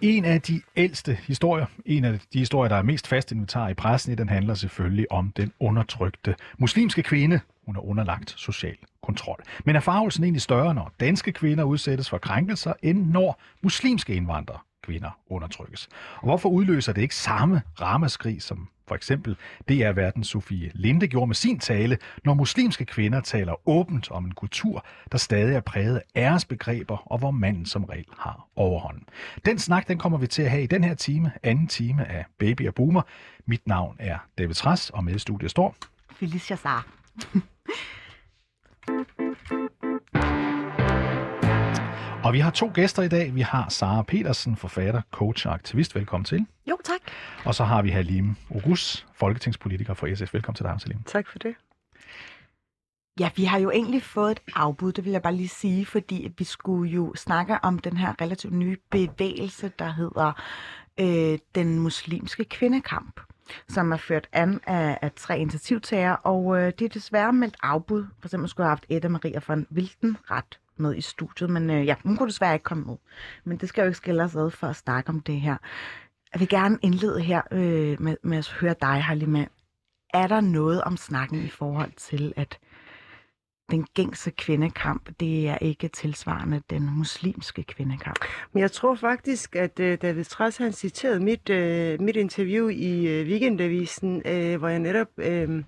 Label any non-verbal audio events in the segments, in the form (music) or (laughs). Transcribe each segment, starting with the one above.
en af de ældste historier, en af de historier, der er mest fast inventar i pressen, den handler selvfølgelig om den undertrykte muslimske kvinde. Hun er underlagt social kontrol. Men er farvelsen egentlig større, når danske kvinder udsættes for krænkelser, end når muslimske indvandrere kvinder undertrykkes? Og hvorfor udløser det ikke samme ramaskrig, som for eksempel DR Verden Sofie Linde gjorde med sin tale, når muslimske kvinder taler åbent om en kultur, der stadig er præget af æresbegreber, og hvor manden som regel har overhånden. Den snak, den kommer vi til at have i den her time, anden time af Baby og Boomer. Mit navn er David Træs, og med i studiet står... Felicia Saar. (laughs) Og vi har to gæster i dag. Vi har Sara Petersen, forfatter, coach og aktivist. Velkommen til. Jo, tak. Og så har vi Halim Orus, folketingspolitiker for SF. Velkommen til dig, Halim. Tak for det. Ja, vi har jo egentlig fået et afbud, det vil jeg bare lige sige, fordi vi skulle jo snakke om den her relativt nye bevægelse, der hedder øh, den muslimske kvindekamp, som er ført an af, af tre initiativtager, og øh, det er desværre meldt afbud. For eksempel skulle jeg have haft Edda Maria von Wildenrat med i studiet, men øh, ja, hun kunne desværre ikke komme med. Men det skal jo ikke skille os ad for at snakke om det her. Jeg vil gerne indlede her øh, med, med at høre dig, Halima. Er der noget om snakken i forhold til, at den gængse kvindekamp, det er ikke tilsvarende den muslimske kvindekamp? Men jeg tror faktisk, at uh, David Træs han citerede mit, uh, mit interview i uh, Weekendavisen, uh, hvor jeg netop uh,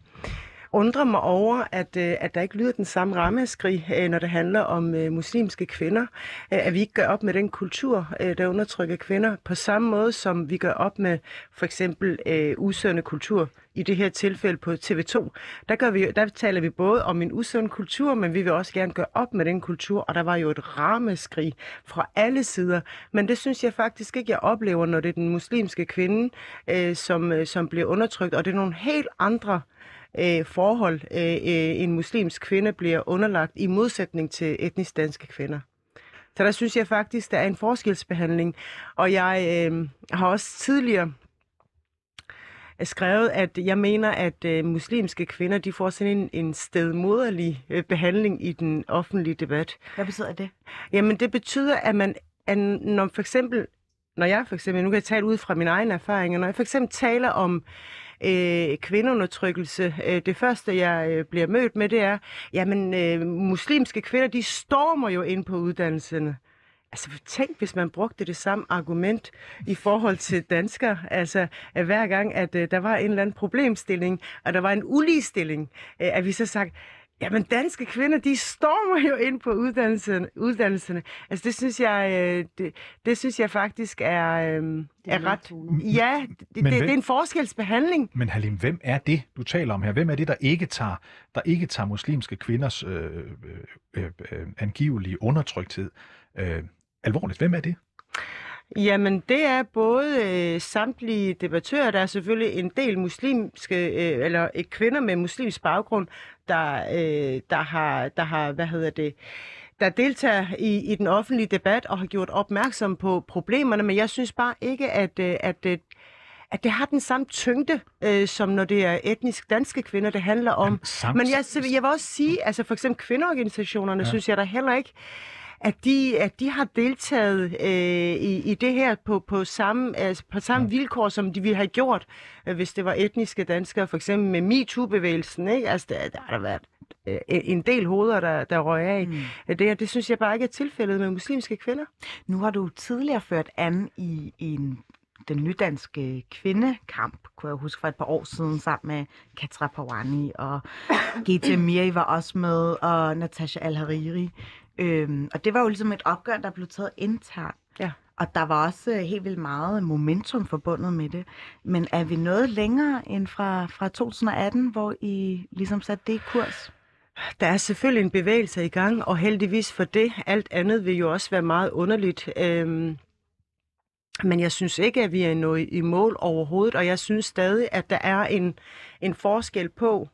undrer mig over, at, øh, at der ikke lyder den samme rammeskrig, øh, når det handler om øh, muslimske kvinder. At vi ikke gør op med den kultur, der undertrykker kvinder, på samme måde som vi gør op med for eksempel uh, usøgende kultur i det her tilfælde på TV2, der, gør vi, der taler vi både om en usund kultur, men vi vil også gerne gøre op med den kultur, og der var jo et rammeskrig fra alle sider. Men det synes jeg faktisk ikke, jeg oplever, når det er den muslimske kvinde, øh, som, som bliver undertrykt, og det er nogle helt andre øh, forhold, øh, øh, en muslimsk kvinde bliver underlagt i modsætning til etnisk danske kvinder. Så der synes jeg faktisk, der er en forskelsbehandling, og jeg øh, har også tidligere skrevet, at jeg mener, at øh, muslimske kvinder de får sådan en, en stedmoderlig øh, behandling i den offentlige debat. Hvad betyder det? Jamen, det betyder, at man, at når for eksempel, når jeg for eksempel, nu kan jeg tale ud fra mine egne erfaringer, når jeg for eksempel taler om øh, kvindeundertrykkelse, øh, det første, jeg øh, bliver mødt med, det er, jamen, øh, muslimske kvinder, de stormer jo ind på uddannelserne. Altså tænk, hvis man brugte det samme argument i forhold til danskere. Altså at hver gang, at øh, der var en eller anden problemstilling, og der var en uligestilling, øh, at vi så sagt, Jamen, danske kvinder, de stormer jo ind på uddannelserne. uddannelserne. Altså, det synes jeg, øh, det, det synes jeg faktisk er, øh, Det er er ret... Ja, det, det, Men det, hvem- er en forskelsbehandling. Men Halim, hvem er det, du taler om her? Hvem er det, der ikke tager, der ikke tager muslimske kvinders øh, øh, øh, øh, angivelige undertrykthed øh, alvorligt? Hvem er det? Jamen, det er både øh, samtlige debattører, der er selvfølgelig en del muslimske, øh, eller øh, kvinder med muslimsk baggrund, der, øh, der, har, der har, hvad hedder det, der deltager i, i den offentlige debat og har gjort opmærksom på problemerne, men jeg synes bare ikke, at, øh, at, øh, at det har den samme tyngde, øh, som når det er etnisk danske kvinder, det handler om. Samt, Men jeg, jeg vil også sige, altså for eksempel kvindeorganisationerne, Ja. synes jeg da heller ikke, at de, at de har deltaget øh, i, i det her på, på samme, altså på samme Ja. vilkår, som de ville have gjort, øh, hvis det var etniske danskere, for eksempel med MeToo-bevægelsen. Ikke? Altså, der, der har der været øh, en del hoveder, der, der røg af. Mm. Mm. Det, her, det synes jeg bare ikke er tilfældet med muslimske kvinder. Nu har du tidligere ført an i en den nydanske kvindekamp, kunne jeg huske for et par år siden, sammen med Katra Pawani, og Gita Miri var også med, og Natasha Al-Hariri. Øhm, og det var jo ligesom et opgør, der blev taget internt. Ja. Og der var også øh, helt vildt meget momentum forbundet med det. Men er vi noget længere end fra, fra 2018, hvor I ligesom satte det i kurs? Der er selvfølgelig en bevægelse i gang, og heldigvis for det. Alt andet vil jo også være meget underligt. Øhm, Men jeg synes ikke, at vi er nået i mål overhovedet, og jeg synes stadig, at der er en, en forskel på,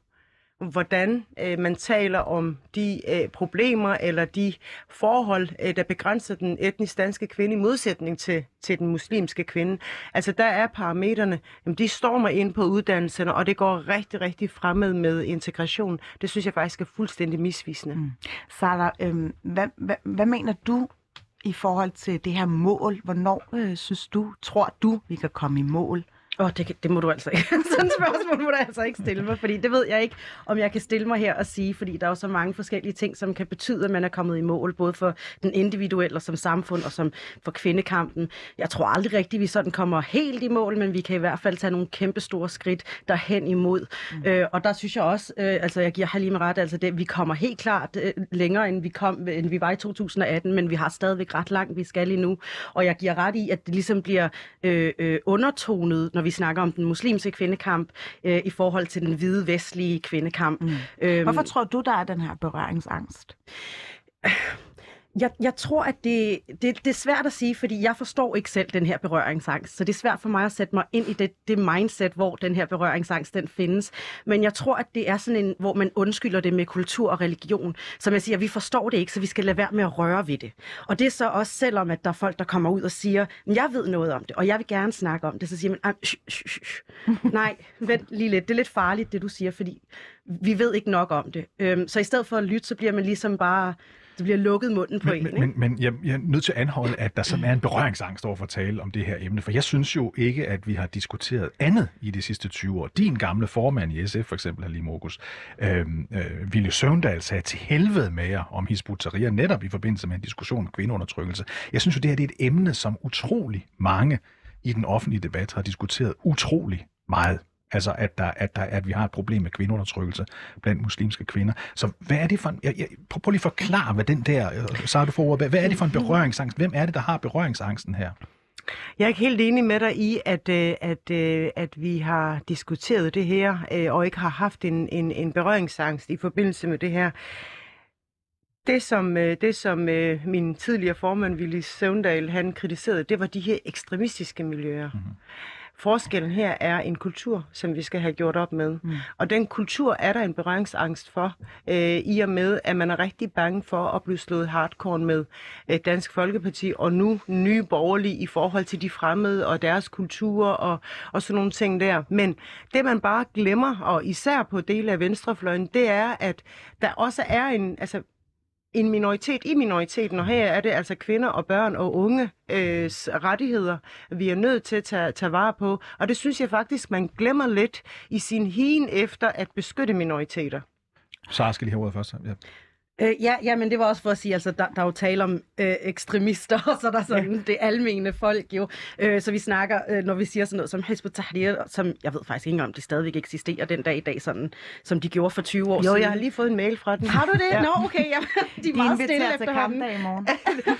hvordan øh, man taler om de øh, problemer eller de forhold, øh, der begrænser den etnisk danske kvinde i modsætning til, til den muslimske kvinde. Altså der er parametrene, jamen, de stormer ind på uddannelserne, og det går rigtig, rigtig fremmed med integration. Det synes jeg faktisk er fuldstændig misvisende. Mm. Sara, øh, hvad, hvad, hvad mener du i forhold til det her mål? Hvornår øh, synes du, tror du, vi kan komme i mål? Åh, oh, det, det må du altså ikke. (laughs) Sådan spørgsmål må du altså ikke stille mig, fordi det ved jeg ikke, om jeg kan stille mig her og sige, fordi der er jo så mange forskellige ting, som kan betyde, at man er kommet i mål, både for den individuelle og som samfund og som for kvindekampen. Jeg tror aldrig rigtigt, vi sådan kommer helt i mål, men vi kan i hvert fald tage nogle kæmpe store skridt derhen imod. Mm. Øh, og der synes jeg også, øh, altså jeg giver Halime ret, altså det, vi kommer helt klart øh, længere, end vi, kom, end vi var i 2018, men vi har stadigvæk ret langt, vi skal endnu. Og jeg giver ret i, at det ligesom bliver øh, øh, undertonet, når vi snakker om den muslimske kvindekamp øh, i forhold til den hvide vestlige kvindekamp. Mm. Øhm, Hvorfor tror du, der er den her berøringsangst? Jeg, jeg tror, at det, det, det er svært at sige, fordi jeg forstår ikke selv den her berøringsangst. Så det er svært for mig at sætte mig ind i det, det mindset, hvor den her berøringsangst den findes. Men jeg tror, at det er sådan en, hvor man undskylder det med kultur og religion. Som jeg siger, vi forstår det ikke, så vi skal lade være med at røre ved det. Og det er så også selvom, at der er folk, der kommer ud og siger, jeg ved noget om det, og jeg vil gerne snakke om det, så siger man, sh, sh, sh. nej, vent lige lidt, det er lidt farligt, det du siger, fordi vi ved ikke nok om det. Øhm, så i stedet for at lytte, så bliver man ligesom bare det bliver lukket munden på men, en. Men, men, men jeg, jeg er nødt til at anholde, at der sådan er en berøringsangst over for at tale om det her emne, for jeg synes jo ikke, at vi har diskuteret andet i de sidste 20 år. Din gamle formand i SF, for eksempel, Halim Mogus, øh, øh, Ville Søvndal sagde til helvede med jer om Hizbut netop i forbindelse med en diskussion om kvindeundertrykkelse. Jeg synes jo, det her det er et emne, som utrolig mange i den offentlige debat har diskuteret utrolig meget. Altså, at, der, at, der, at vi har et problem med kvindeundertrykkelse blandt muslimske kvinder. Så hvad er det for en... Jeg, jeg, prøv, prøv lige at forklare, hvad den der... Så har du for hvad, hvad er det for en berøringsangst? Hvem er det, der har berøringsangsten her? Jeg er ikke helt enig med dig i, at, øh, at, øh, at vi har diskuteret det her, øh, og ikke har haft en, en, en berøringsangst i forbindelse med det her. Det som, det, som min tidligere formand, Willy Søvndal, han kritiserede, det var de her ekstremistiske miljøer. Mm-hmm. Forskellen her er en kultur, som vi skal have gjort op med. Mm. Og den kultur er der en berøringsangst for, øh, i og med, at man er rigtig bange for at blive slået hardcore med øh, Dansk Folkeparti, og nu nye borgerlige i forhold til de fremmede og deres kultur og, og sådan nogle ting der. Men det man bare glemmer, og især på dele af venstrefløjen, det er, at der også er en, altså en minoritet i minoriteten, og her er det altså kvinder og børn og unge øh, rettigheder, vi er nødt til at tage, tage vare på. Og det synes jeg faktisk, man glemmer lidt i sin hien efter at beskytte minoriteter. Så skal lige have ordet først. Ja. Øh, ja, ja, men det var også for at sige, altså der, der er jo tale om øh, ekstremister, (laughs) og så er der sådan ja. det almene folk jo. Øh, så vi snakker, øh, når vi siger sådan noget som Hezbollah Tahrir, som jeg ved faktisk ikke om det stadigvæk eksisterer den dag i dag, sådan, som de gjorde for 20 år jo, siden. Jo, jeg har lige fået en mail fra den. Har du det? (laughs) ja. Nå, okay, ja. (laughs) de er de meget stille efter kampdag i morgen.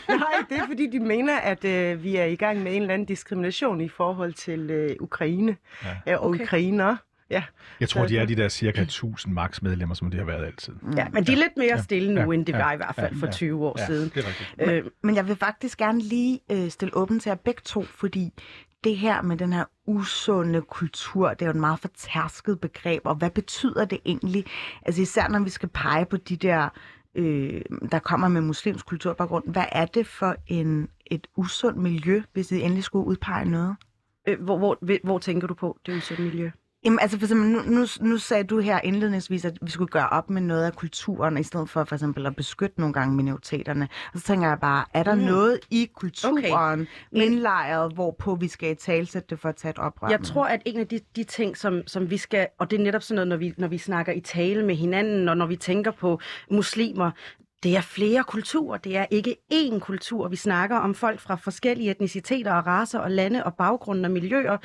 Nej, det er fordi, de mener, at øh, vi er i gang med en eller anden diskrimination i forhold til øh, Ukraine ja. øh, og okay. ukrainer. Ja. Jeg tror, de er de der cirka 1000 max medlemmer, som det har været altid. Ja, men de er lidt mere stille nu, ja, end det var i hvert fald ja, for 20 år ja, siden. Det er rigtigt. Men, øh, men jeg vil faktisk gerne lige øh, stille åben til jer begge to, fordi det her med den her usunde kultur, det er jo et meget fortærsket begreb, og hvad betyder det egentlig? Altså især når vi skal pege på de der, øh, der kommer med muslimsk kulturbaggrund, hvad er det for en, et usundt miljø, hvis I endelig skulle udpege noget? Øh, hvor, hvor, hvor tænker du på det usunde miljø? Jamen, altså for eksempel, nu, nu, nu sagde du her indledningsvis, at vi skulle gøre op med noget af kulturen, i stedet for for eksempel at beskytte nogle gange minoriteterne. Og så tænker jeg bare, er der mm. noget i kulturen okay. indlejret, hvorpå vi skal i talsætte det for at tage et oprør? Jeg tror, at en af de, de ting, som, som vi skal, og det er netop sådan noget, når vi, når vi snakker i tale med hinanden, og når vi tænker på muslimer, det er flere kulturer, det er ikke én kultur. Vi snakker om folk fra forskellige etniciteter og raser og lande og baggrunde og miljøer,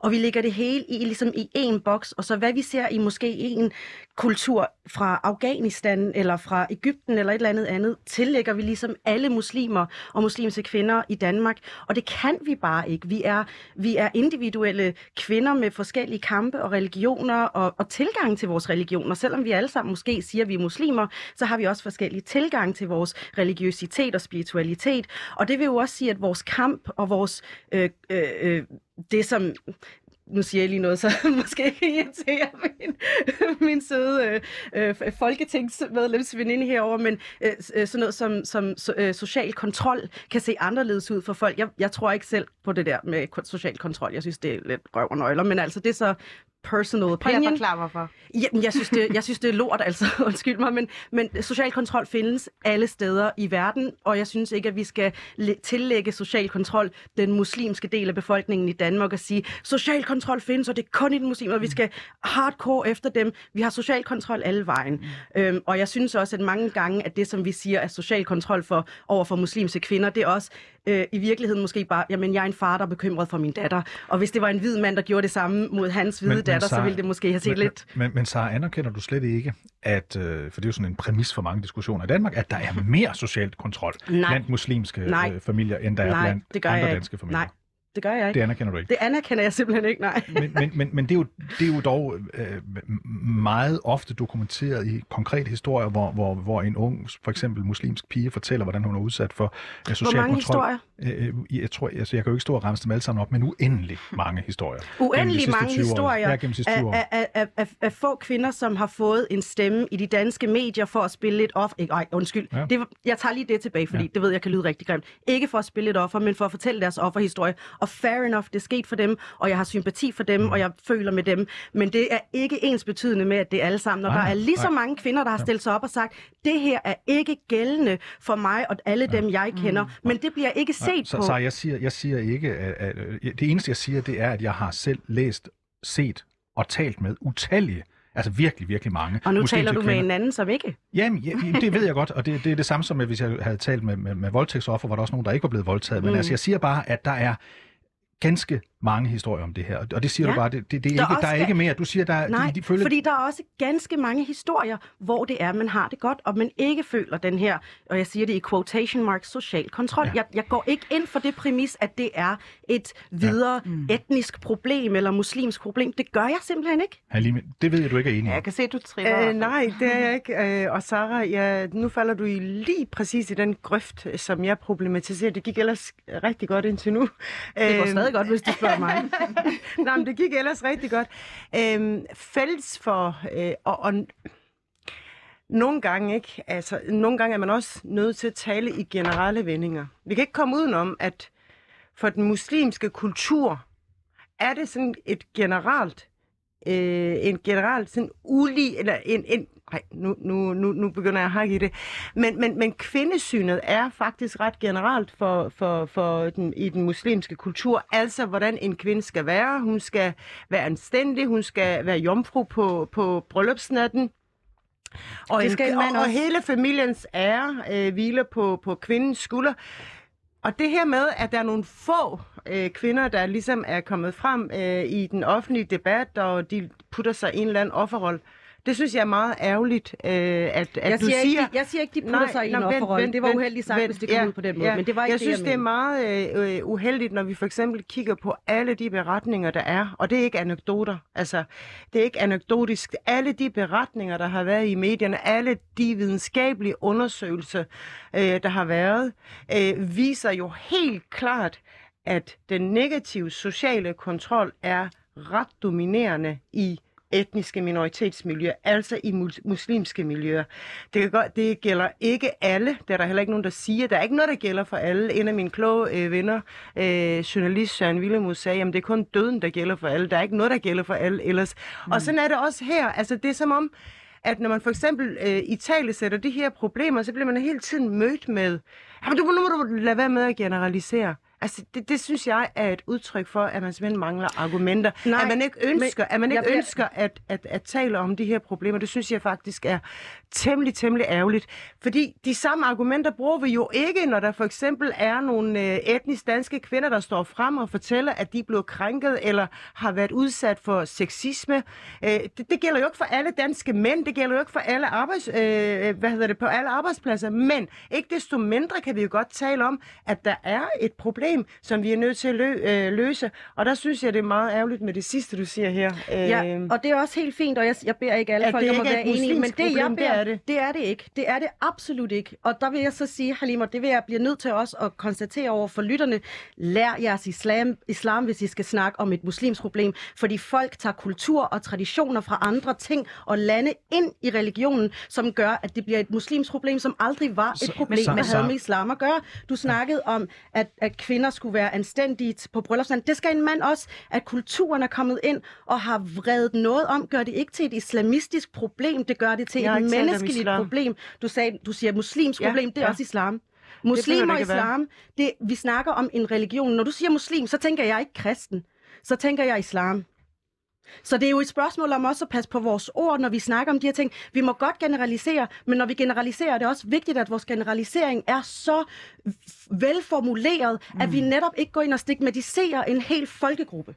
og vi lægger det hele i, ligesom i én boks, og så hvad vi ser i måske en kultur fra Afghanistan eller fra Ægypten eller et eller andet andet, tillægger vi ligesom alle muslimer og muslimske kvinder i Danmark, og det kan vi bare ikke. Vi er, vi er individuelle kvinder med forskellige kampe og religioner og, og tilgang til vores religioner. Selvom vi alle sammen måske siger, at vi er muslimer, så har vi også forskellige tilgange tilgang til vores religiøsitet og spiritualitet. Og det vil jo også sige, at vores kamp og vores øh, øh, øh det, som nu siger jeg lige noget, så (laughs) måske irriterer min, (laughs) min søde øh, øh, folketingsmedlemsveninde herover, men øh, øh sådan noget som, som øh, social kontrol kan se anderledes ud for folk. Jeg, jeg tror ikke selv på det der med social kontrol. Jeg synes, det er lidt røv og nøgler, men altså det er så personal opinion. Prøv at forklare, hvorfor. Jamen, jeg synes, det, jeg synes, det er lort, altså. (laughs) Undskyld mig, men, men social kontrol findes alle steder i verden, og jeg synes ikke, at vi skal tillægge social kontrol den muslimske del af befolkningen i Danmark og sige, social kontrol findes, og det er kun i den muslimer, og vi skal hardcore efter dem. Vi har social kontrol alle vejen. Mm. Øhm, og jeg synes også, at mange gange, at det, som vi siger er social kontrol for, over for muslimske kvinder, det er også øh, i virkeligheden måske bare, jamen jeg er en far, der er bekymret for min datter. Og hvis det var en hvid mand, der gjorde det samme mod hans hvide men, datter, men, så ville det måske have set men, lidt... Men, men så anerkender du slet ikke, at, øh, for det er jo sådan en præmis for mange diskussioner i Danmark, at der er mere socialt kontrol Nej. blandt muslimske Nej. Øh, familier, end der Nej, er blandt andre danske familier? Nej, det gør jeg ikke. Det anerkender du ikke? Det anerkender jeg simpelthen ikke, nej. men, men, men, men det, er jo, det er jo dog øh, meget ofte dokumenteret i konkrete historier, hvor, hvor, hvor en ung, for eksempel muslimsk pige, fortæller, hvordan hun er udsat for øh, social Hvor mange kontrol. historier? Øh, jeg, tror, altså, jeg kan jo ikke stå og ramse dem alle sammen op, men uendelig mange historier. (laughs) Uendelig mange historier ja, gennem af, af, af, af, af, af få kvinder, som har fået en stemme i de danske medier for at spille lidt off. Ikke, ej, undskyld. Ja. Det, jeg tager lige det tilbage, fordi ja. det ved jeg kan lyde rigtig grimt. Ikke for at spille lidt offer, men for at fortælle deres offerhistorie. Og fair enough, det er sket for dem, og jeg har sympati for dem, mm. og jeg føler med dem. Men det er ikke ens betydende med, at det er alle sammen. Når nej, der er lige nej. så mange kvinder, der har stillet sig op og sagt, det her er ikke gældende for mig og alle ja. dem, jeg kender. Mm. Men det bliver ikke set nej, så, på. Så jeg siger, jeg siger ikke, at, at, at, det eneste jeg siger, det er, at jeg har selv læst, set og talt med utallige Altså virkelig, virkelig mange. Og nu taler du kvinder. med en anden, som ikke? Jamen, ja, det ved jeg godt, og det, det er det samme som, at hvis jeg havde talt med, med, med voldtægtsoffer, var der også nogen, der ikke var blevet voldtaget. Men mm. altså, jeg siger bare, at der er ganske mange historier om det her, og det siger ja. du bare, det, det, det er der, ikke, der er ikke mere. Du siger, der, Nej, de, de føler... fordi der er også ganske mange historier, hvor det er, man har det godt, og man ikke føler den her, og jeg siger det i quotation marks, social kontrol. Ja. Jeg, jeg går ikke ind for det præmis, at det er et videre ja. mm. etnisk problem eller muslimsk problem. Det gør jeg simpelthen ikke. Halime, det ved jeg, du ikke er enig i. Jeg kan se, du triller. Øh, nej, det er jeg ikke. Øh, og Sara, ja, nu falder du i lige præcis i den grøft, som jeg problematiserer. Det gik ellers rigtig godt indtil nu. Det går øh, stadig godt, hvis du spørger mig. (laughs) Nej, men det gik ellers rigtig godt. Øhm, fælles for... Øh, og, og nogle gange ikke. Altså, nogle gange er man også nødt til at tale i generelle vendinger. Vi kan ikke komme udenom, at for den muslimske kultur er det sådan et generelt, øh, en generelt sådan ulig, eller en, en Nej, nu, nu, nu, nu begynder jeg at hakke i det. Men, men, men kvindesynet er faktisk ret generelt for, for, for den, i den muslimske kultur. Altså, hvordan en kvinde skal være. Hun skal være anstændig, hun skal være jomfru på, på bryllupsnatten. Og, det skal en, en og, og hele familiens ære øh, hviler på, på kvindens skulder. Og det her med, at der er nogle få øh, kvinder, der ligesom er kommet frem øh, i den offentlige debat, og de putter sig i en eller anden offerrolle, det synes jeg er meget ærgerligt, øh, at, at jeg du siger... Ikke, jeg siger ikke, de putter nej, sig i en offerrolle. Det var uheldigt sagt, hvis det kom ja, ud på den måde, ja, men det var ikke jeg det, synes, jeg det er meget øh, uheldigt, når vi for eksempel kigger på alle de beretninger, der er, og det er ikke anekdoter. Altså, det er ikke anekdotisk. Alle de beretninger, der har været i medierne, alle de videnskabelige undersøgelser, øh, der har været, øh, viser jo helt klart, at den negative sociale kontrol er ret dominerende i etniske minoritetsmiljøer, altså i muslimske miljøer. Det, kan godt, det gælder ikke alle, det er der heller ikke nogen, der siger. Der er ikke noget, der gælder for alle. En af mine kloge øh, venner, øh, journalist Søren Willemus, sagde, at det er kun døden, der gælder for alle. Der er ikke noget, der gælder for alle ellers. Mm. Og sådan er det også her. Altså, det er som om, at når man for eksempel øh, i tale sætter de her problemer, så bliver man hele tiden mødt med, jamen du, nu må du lade være med at generalisere. Altså, det, det synes jeg er et udtryk for, at man simpelthen mangler argumenter. Nej, at man ikke ønsker, men, at, man ikke jeg, ønsker at, at, at tale om de her problemer. Det synes jeg faktisk er temmelig, temmelig ærgerligt. Fordi de samme argumenter bruger vi jo ikke, når der for eksempel er nogle øh, etnisk danske kvinder, der står frem og fortæller, at de blev krænket eller har været udsat for sexisme. Øh, det, det gælder jo ikke for alle danske mænd. Det gælder jo ikke for alle arbejds, øh, hvad hedder det, på alle arbejdspladser. Men ikke desto mindre kan vi jo godt tale om, at der er et problem som vi er nødt til at lø- øh, løse. Og der synes jeg, det er meget ærgerligt med det sidste, du siger her. Ja, og det er også helt fint, og jeg, jeg beder ikke alle folk om at er være enige, men det jeg beder, er det. det er det ikke. Det er det absolut ikke. Og der vil jeg så sige, Halim, og det vil jeg blive nødt til også at konstatere over for lytterne, lær jeres islam, islam, hvis I skal snakke om et muslimsk problem, fordi folk tager kultur og traditioner fra andre ting og lande ind i religionen, som gør, at det bliver et muslimsk problem, som aldrig var et problem, der havde med islam at gøre. Du snakkede om, at, at kvinder skulle være anstændige på bryllupsland. Det skal en mand også. At kulturen er kommet ind og har vredet noget om, gør det ikke til et islamistisk problem. Det gør det til Jeg et om menneskeligt islam. problem. Du, sagde, du siger muslimsk Ja, problem, det er ja. også islam. Muslim og islam, det, vi snakker om en religion. Når du siger muslim, så tænker jeg ikke kristen. Så tænker jeg islam. Så det er jo et spørgsmål om også at passe på vores ord, når vi snakker om de her ting. Vi må godt generalisere, men når vi generaliserer, er det også vigtigt, at vores generalisering er så velformuleret, mm. at vi netop ikke går ind og stigmatiserer en hel folkegruppe.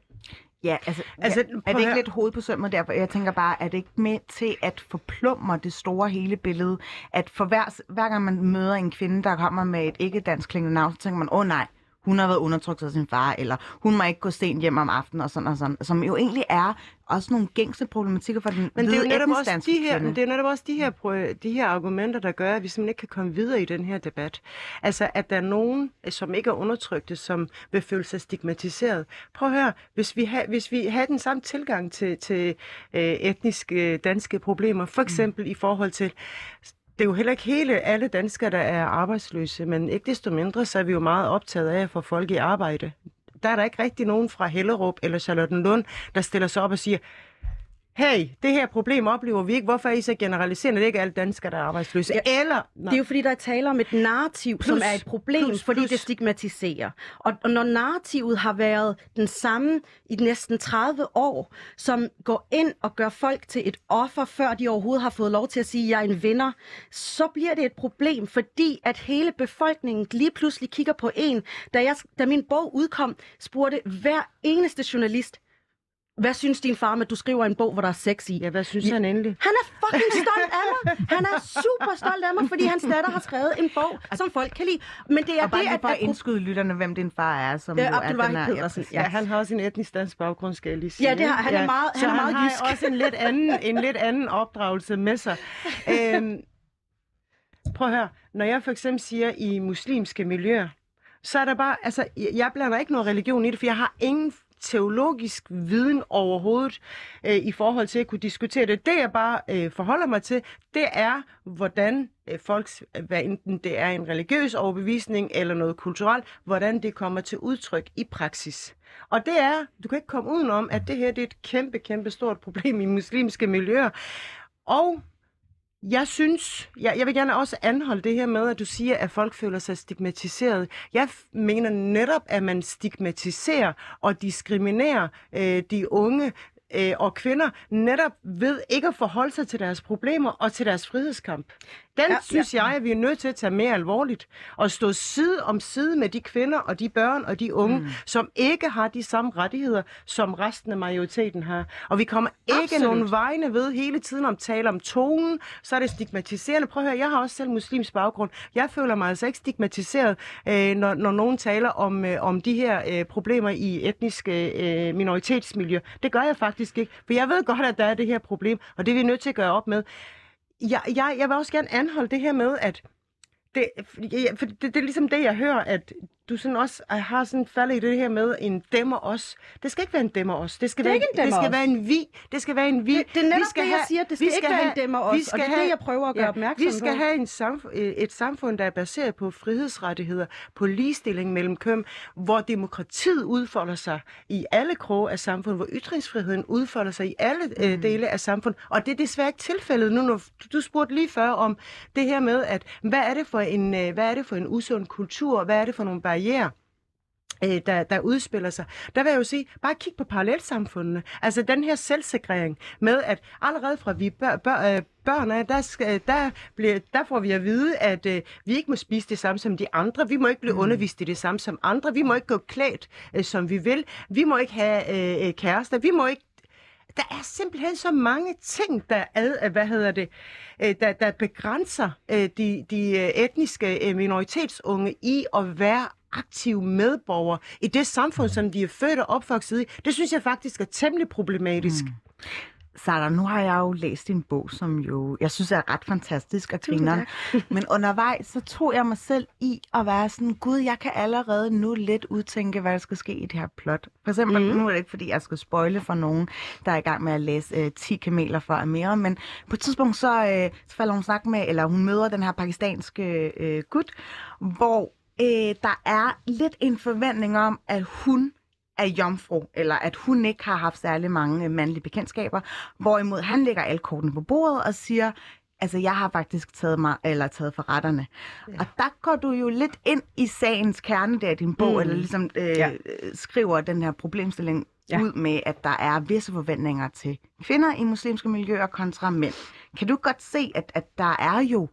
Ja, altså, Altså, ja, er det ikke lidt hoved på sømmet der? For Jeg tænker bare, er det ikke med til at forplumre det store hele billede? At for hver, hver gang man møder en kvinde, der kommer med et ikke-dansk klingende navn, så tænker man, åh oh, nej, hun har været undertrykt af sin far, eller hun må ikke gå sent hjem om aftenen, og sådan og sådan. Som jo egentlig er også nogle gængse problematikker for den Men det er jo netop også de her, det er netop også de her, de her argumenter, der gør, at vi simpelthen ikke kan komme videre i den her debat. Altså, at der er nogen, øh, som ikke er undertrykte, som vil føle sig stigmatiseret. Prøv at høre, hvis vi, ha- hvis vi havde den samme tilgang til, til øh, etniske danske problemer, for eksempel mm. i forhold til det er jo heller ikke hele alle danskere, der er arbejdsløse, men ikke desto mindre, så er vi jo meget optaget af at få folk i arbejde. Der er der ikke rigtig nogen fra Hellerup eller Charlottenlund, der stiller sig op og siger, hey, det her problem oplever vi ikke. Hvorfor er I så generaliserende? Det er ikke alle danskere, der er arbejdsløse. Ja, Eller, Det er jo fordi, der er tale om et narrativ, plus, som er et problem, plus, fordi plus. det stigmatiserer. Og, og når narrativet har været den samme i næsten 30 år, som går ind og gør folk til et offer, før de overhovedet har fået lov til at sige, at jeg er en vinder, så bliver det et problem, fordi at hele befolkningen lige pludselig kigger på en. Da, jeg, da min bog udkom, spurgte hver eneste journalist, hvad synes din far om, at du skriver en bog, hvor der er sex i? ja, hvad synes han endelig? Han er fucking stolt af mig. Han er super stolt af mig, fordi hans datter har skrevet en bog, som folk kan lide. Men det er Og bare det, at, at indskyde lytterne, hvem din far er, som Ja, jo er den her... Ja, han har også en etnisk dansk baggrund, skal jeg lige sige. Ja, det har- han er meget- han er meget han jysk. har også en lidt anden, en lidt anden opdragelse med sig. øhm, prøv at høre, når jeg for eksempel siger i muslimske miljøer, så er der bare, altså, jeg- jeg blander ikke noget religion i det, for jeg har ingen teologisk viden overhovedet øh, i forhold til at kunne diskutere det. Det jeg bare øh, forholder mig til, det er, hvordan øh, folks, hvad enten det er en religiøs overbevisning eller noget kulturelt, hvordan det kommer til udtryk i praksis. Og det er, du kan ikke komme udenom, at det her det er et kæmpe, kæmpe stort problem i muslimske miljøer. Og jeg synes, jeg, jeg vil gerne også anholde det her med, at du siger, at folk føler sig stigmatiseret. Jeg mener netop, at man stigmatiserer og diskriminerer øh, de unge øh, og kvinder netop ved ikke at forholde sig til deres problemer og til deres frihedskamp. Den Ja, ja, synes jeg, at vi er nødt til at tage mere alvorligt og stå side om side med de kvinder og de børn og de unge, mm. som ikke har de samme rettigheder, som resten af majoriteten har. Og vi kommer ikke Absolut. nogen vegne ved hele tiden om tale om tonen, så er det stigmatiserende. Prøv at høre, jeg har også selv muslims baggrund. Jeg føler mig altså ikke stigmatiseret, øh, når, når nogen taler om, øh, om de her øh, problemer i etniske øh, minoritetsmiljø. Det gør jeg faktisk ikke, for jeg ved godt, at der er det her problem, og det er vi nødt til at gøre op med. Jeg, jeg, jeg vil også gerne anholde det her med, at det, for det, det er ligesom det, jeg hører, at du sådan også har sådan faldet i det her med en dæmmer os. Det skal ikke være en dæmmer os. Det skal, Det være, ikke en det skal være en vi. Det skal være en vi. Det- det er netop vi skal det, jeg siger. Det skal vi ikke være en dæmmer os, vi og skal det er det, jeg prøver at gøre opmærksom Vi skal på. have en samf- øh, et samfund, der er baseret på frihedsrettigheder, på ligestilling mellem køn, hvor demokratiet udfolder sig i alle kroge af samfundet, hvor ytringsfriheden udfolder sig i alle Mm. øh, dele af samfundet. Og det er desværre ikke tilfældet nu, når du spurgte lige før om det her med, at hvad er det for en, øh, hvad er det for en usund kultur, hvad er det for nogle barriere, øh, der, der udspiller sig. Der vil jeg jo sige, bare kig på parallelsamfundene. Altså den her selvsegrering med, at allerede fra vi bør, bør, øh, børn af, der, skal, der, bliver, der får vi at vide, at øh, vi ikke må spise det samme som de andre. Vi må ikke blive mm. undervist i det samme som andre. Vi må ikke gå klædt, øh, som vi vil. Vi må ikke have øh, øh, kærester. Vi må ikke der er simpelthen så mange ting, der, ad, hvad hedder det, øh, der, der begrænser øh, de, de øh, etniske øh, minoritetsunge i at være aktive medborgere i det samfund, som de er født og opvokset i. Det synes jeg faktisk er temmelig problematisk. Mm. Sarah, nu har jeg jo læst din bog, som jo jeg synes er ret fantastisk og griner. (laughs) Men undervejs så tog jeg mig selv i at være sådan, gud, jeg kan allerede nu lidt udtænke, hvad der skal ske i det her plot. For eksempel, mm. nu er det ikke, fordi jeg skal spoile for nogen, der er i gang med at læse øh, 10 kameler for Amira, men på et tidspunkt så, øh, så falder hun snak med, eller hun møder den her pakistanske øh, gut, hvor øh, der er lidt en forventning om, at hun er jomfru, eller at hun ikke har haft særlig mange mandlige bekendtskaber, hvorimod han lægger alle kortene på bordet og siger, altså jeg har faktisk taget mig, eller taget for retterne. Ja. Og der går du jo lidt ind i sagens kerne der i din bog, mm. eller ligesom øh, ja. skriver den her problemstilling ja. ud med, at der er visse forventninger til kvinder i muslimske miljøer kontra mænd. Kan du godt se, at, at der er jo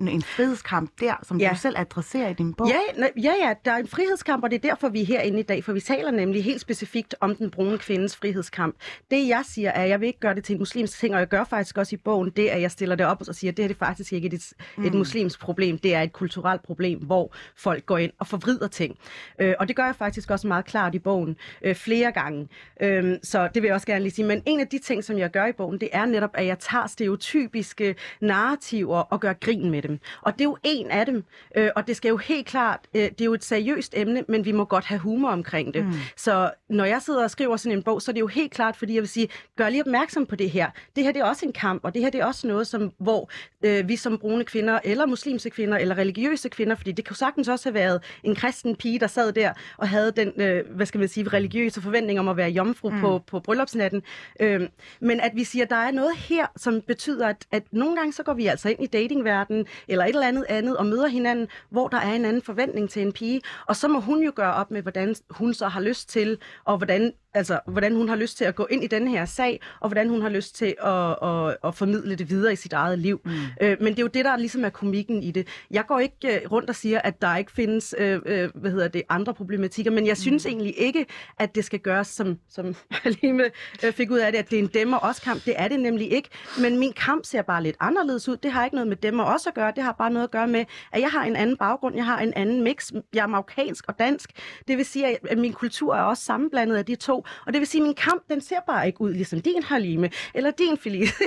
en frihedskamp der, som ja. du selv adresserer i din bog. Ja, ja, ja, der er en frihedskamp, og det er derfor, vi er herinde i dag, for vi taler nemlig helt specifikt om den brune kvindes frihedskamp. Det, jeg siger, er, at jeg vil ikke gøre det til en muslimsk ting, og jeg gør faktisk også i bogen det, at jeg stiller det op og siger, at det her det er faktisk ikke et, mm. et muslimsk problem, det er et kulturelt problem, hvor folk går ind og forvrider ting. Øh, og det gør jeg faktisk også meget klart i bogen øh, flere gange. Øh, så det vil jeg også gerne lige sige. Men en af de ting, som jeg gør i bogen, det er netop, at jeg tager stereotypiske narrativer og gør grin med dem. Og det er jo en af dem, øh, og det skal jo helt klart, øh, det er jo et seriøst emne, men vi må godt have humor omkring det. Mm. Så når jeg sidder og skriver sådan en bog, så er det jo helt klart, fordi jeg vil sige, gør lige opmærksom på det her. Det her det er også en kamp, og det her det er også noget, som, hvor øh, vi som brune kvinder, eller muslimske kvinder, eller religiøse kvinder, fordi det kunne sagtens også have været en kristen pige, der sad der og havde den, øh, hvad skal man sige, religiøse forventning om at være jomfru mm. på, på bryllupsnatten. Øh, men at vi siger, at der er noget her, som betyder, at, at nogle gange så går vi altså ind i datingverdenen, eller et eller andet andet, og møder hinanden, hvor der er en anden forventning til en pige. Og så må hun jo gøre op med, hvordan hun så har lyst til, og hvordan altså, hvordan hun har lyst til at gå ind i den her sag, og hvordan hun har lyst til at, at, at formidle det videre i sit eget liv. Mm. Øh, men det er jo det, der ligesom er komikken i det. Jeg går ikke uh, rundt og siger, at der ikke findes øh, øh, hvad hedder det, andre problematikker, men jeg synes mm. egentlig ikke, at det skal gøres, som, som (laughs) Halime øh, fik ud af det, at det er en dem og os kamp. Det er det nemlig ikke. Men min kamp ser bare lidt anderledes ud. Det har ikke noget med dem og os at gøre. Det har bare noget at gøre med, at jeg har en anden baggrund. Jeg har en anden mix. Jeg er marokkansk og dansk. Det vil sige, at min kultur er også sammenblandet af de to. Og det vil sige, at min kamp, den ser bare ikke ud ligesom din Halime, eller din Felice. (laughs)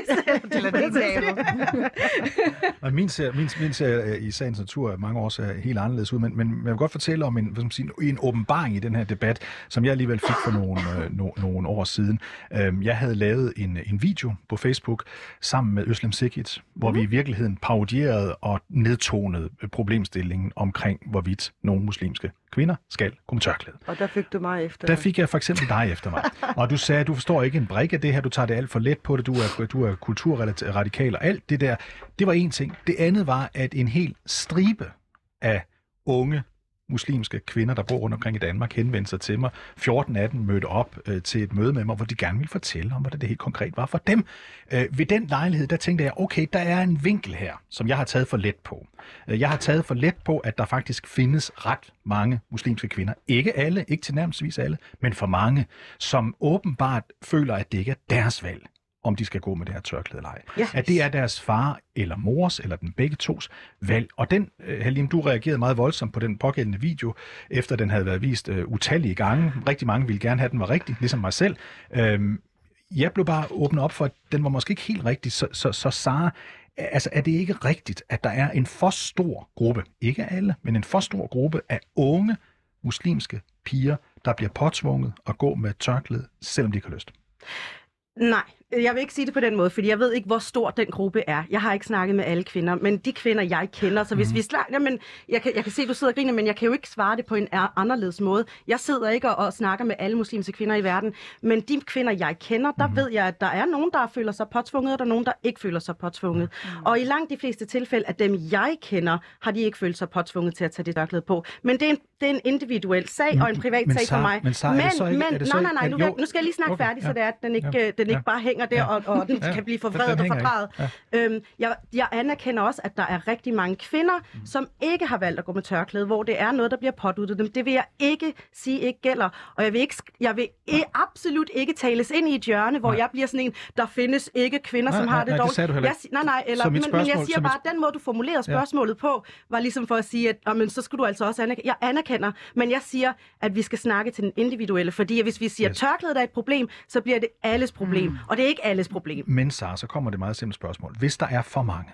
eller din (laughs) og min ser, min, min ser øh, i sagens natur mange år ser helt anderledes ud, men, men jeg vil godt fortælle om en, hvad skal man sige, en åbenbaring i den her debat, som jeg alligevel fik for nogle, øh, no, nogle år siden. Øhm, jeg havde lavet en, en video på Facebook sammen med Øslem Sikic, hvor mm. vi i virkeligheden parodierede og nedtonede problemstillingen omkring, hvorvidt nogle muslimske kvinder skal gå med tørklæde. Og der fik du mig efter Der fik jeg for eksempel dig efter mig. Og du sagde, at du forstår ikke en brik af det her, du tager det alt for let på det, du er, du er kulturradikal og alt det der. Det var en ting. Det andet var, at en hel stribe af unge muslimske kvinder, der bor rundt omkring i Danmark, henvendte sig til mig. 14 af dem mødte op øh, til et møde med mig, hvor de gerne ville fortælle om, hvordan det helt konkret var for dem. Øh, ved den lejlighed, der tænkte jeg, okay, der er en vinkel her, som jeg har taget for let på. Øh, jeg har taget for let på, at der faktisk findes ret mange muslimske kvinder. Ikke alle, ikke til nærmest alle, men for mange, som åbenbart føler, at det ikke er deres valg om de skal gå med det her tørklæde eller ej. Ja. At det er deres far eller mors, eller den begge tos valg. Og den, uh, Halim, du reagerede meget voldsomt på den pågældende video, efter den havde været vist uh, utallige gange. Rigtig mange ville gerne have, at den var rigtig, ligesom mig selv. Uh, jeg blev bare åbnet op for, at den var måske ikke helt rigtig. Så, så, så Sara, altså er det ikke rigtigt, at der er en for stor gruppe, ikke alle, men en for stor gruppe af unge muslimske piger, der bliver påtvunget at gå med tørklæde, selvom de ikke har lyst? Nej, jeg vil ikke sige det på den måde, fordi jeg ved ikke, hvor stor den gruppe er. Jeg har ikke snakket med alle kvinder, men de kvinder, jeg kender, så hvis mm. vi snakker, jamen, jeg kan, jeg kan se, du sidder og griner, men jeg kan jo ikke svare det på en anderledes måde. Jeg sidder ikke og, og snakker med alle muslimske kvinder i verden, men de kvinder, jeg kender, der mm. ved jeg, at der er nogen, der føler sig påtvunget, og der er nogen, der ikke føler sig påtvunget. Mm. Og i langt de fleste tilfælde af dem, jeg kender, har de ikke følt sig påtvunget til at tage det dørklæde på. Men det er en, det er en individuel sag mm. og en privat men, sag for mig. Men, men, men nej, nej, nej, nu, nu skal jeg lige snakke okay, færdig, ja, så det er, at den ikke, ja, den ikke ja. bare hænger hænger der, Ja. og, og den (laughs) Ja, kan blive forvredet og fordrejet. Øhm, jeg, jeg anerkender også, at der er rigtig mange kvinder, Mm. som ikke har valgt at gå med tørklæde, hvor det er noget, der bliver påduttet dem. Det vil jeg ikke sige ikke gælder. Og jeg vil, ikke, jeg vil i, absolut ikke tales ind i et hjørne, hvor Nej. jeg bliver sådan en, der findes ikke kvinder, Nej, som nej, har det nej, det dårligt. sagde du Jeg, nej, nej, eller, men, mit men jeg spørgsmål- siger bare, at den måde, du formulerede Ja. spørgsmålet på, var ligesom for at sige, at "Åh, men så skulle du altså også anerkende. Jeg anerkender, men jeg siger, at vi skal snakke til den individuelle, fordi hvis vi siger, Yes. at tørklædet er et problem, så bliver det alles problem, og det ikke alles problem. Men Sara, så kommer det meget simpelt spørgsmål. Hvis der er for mange,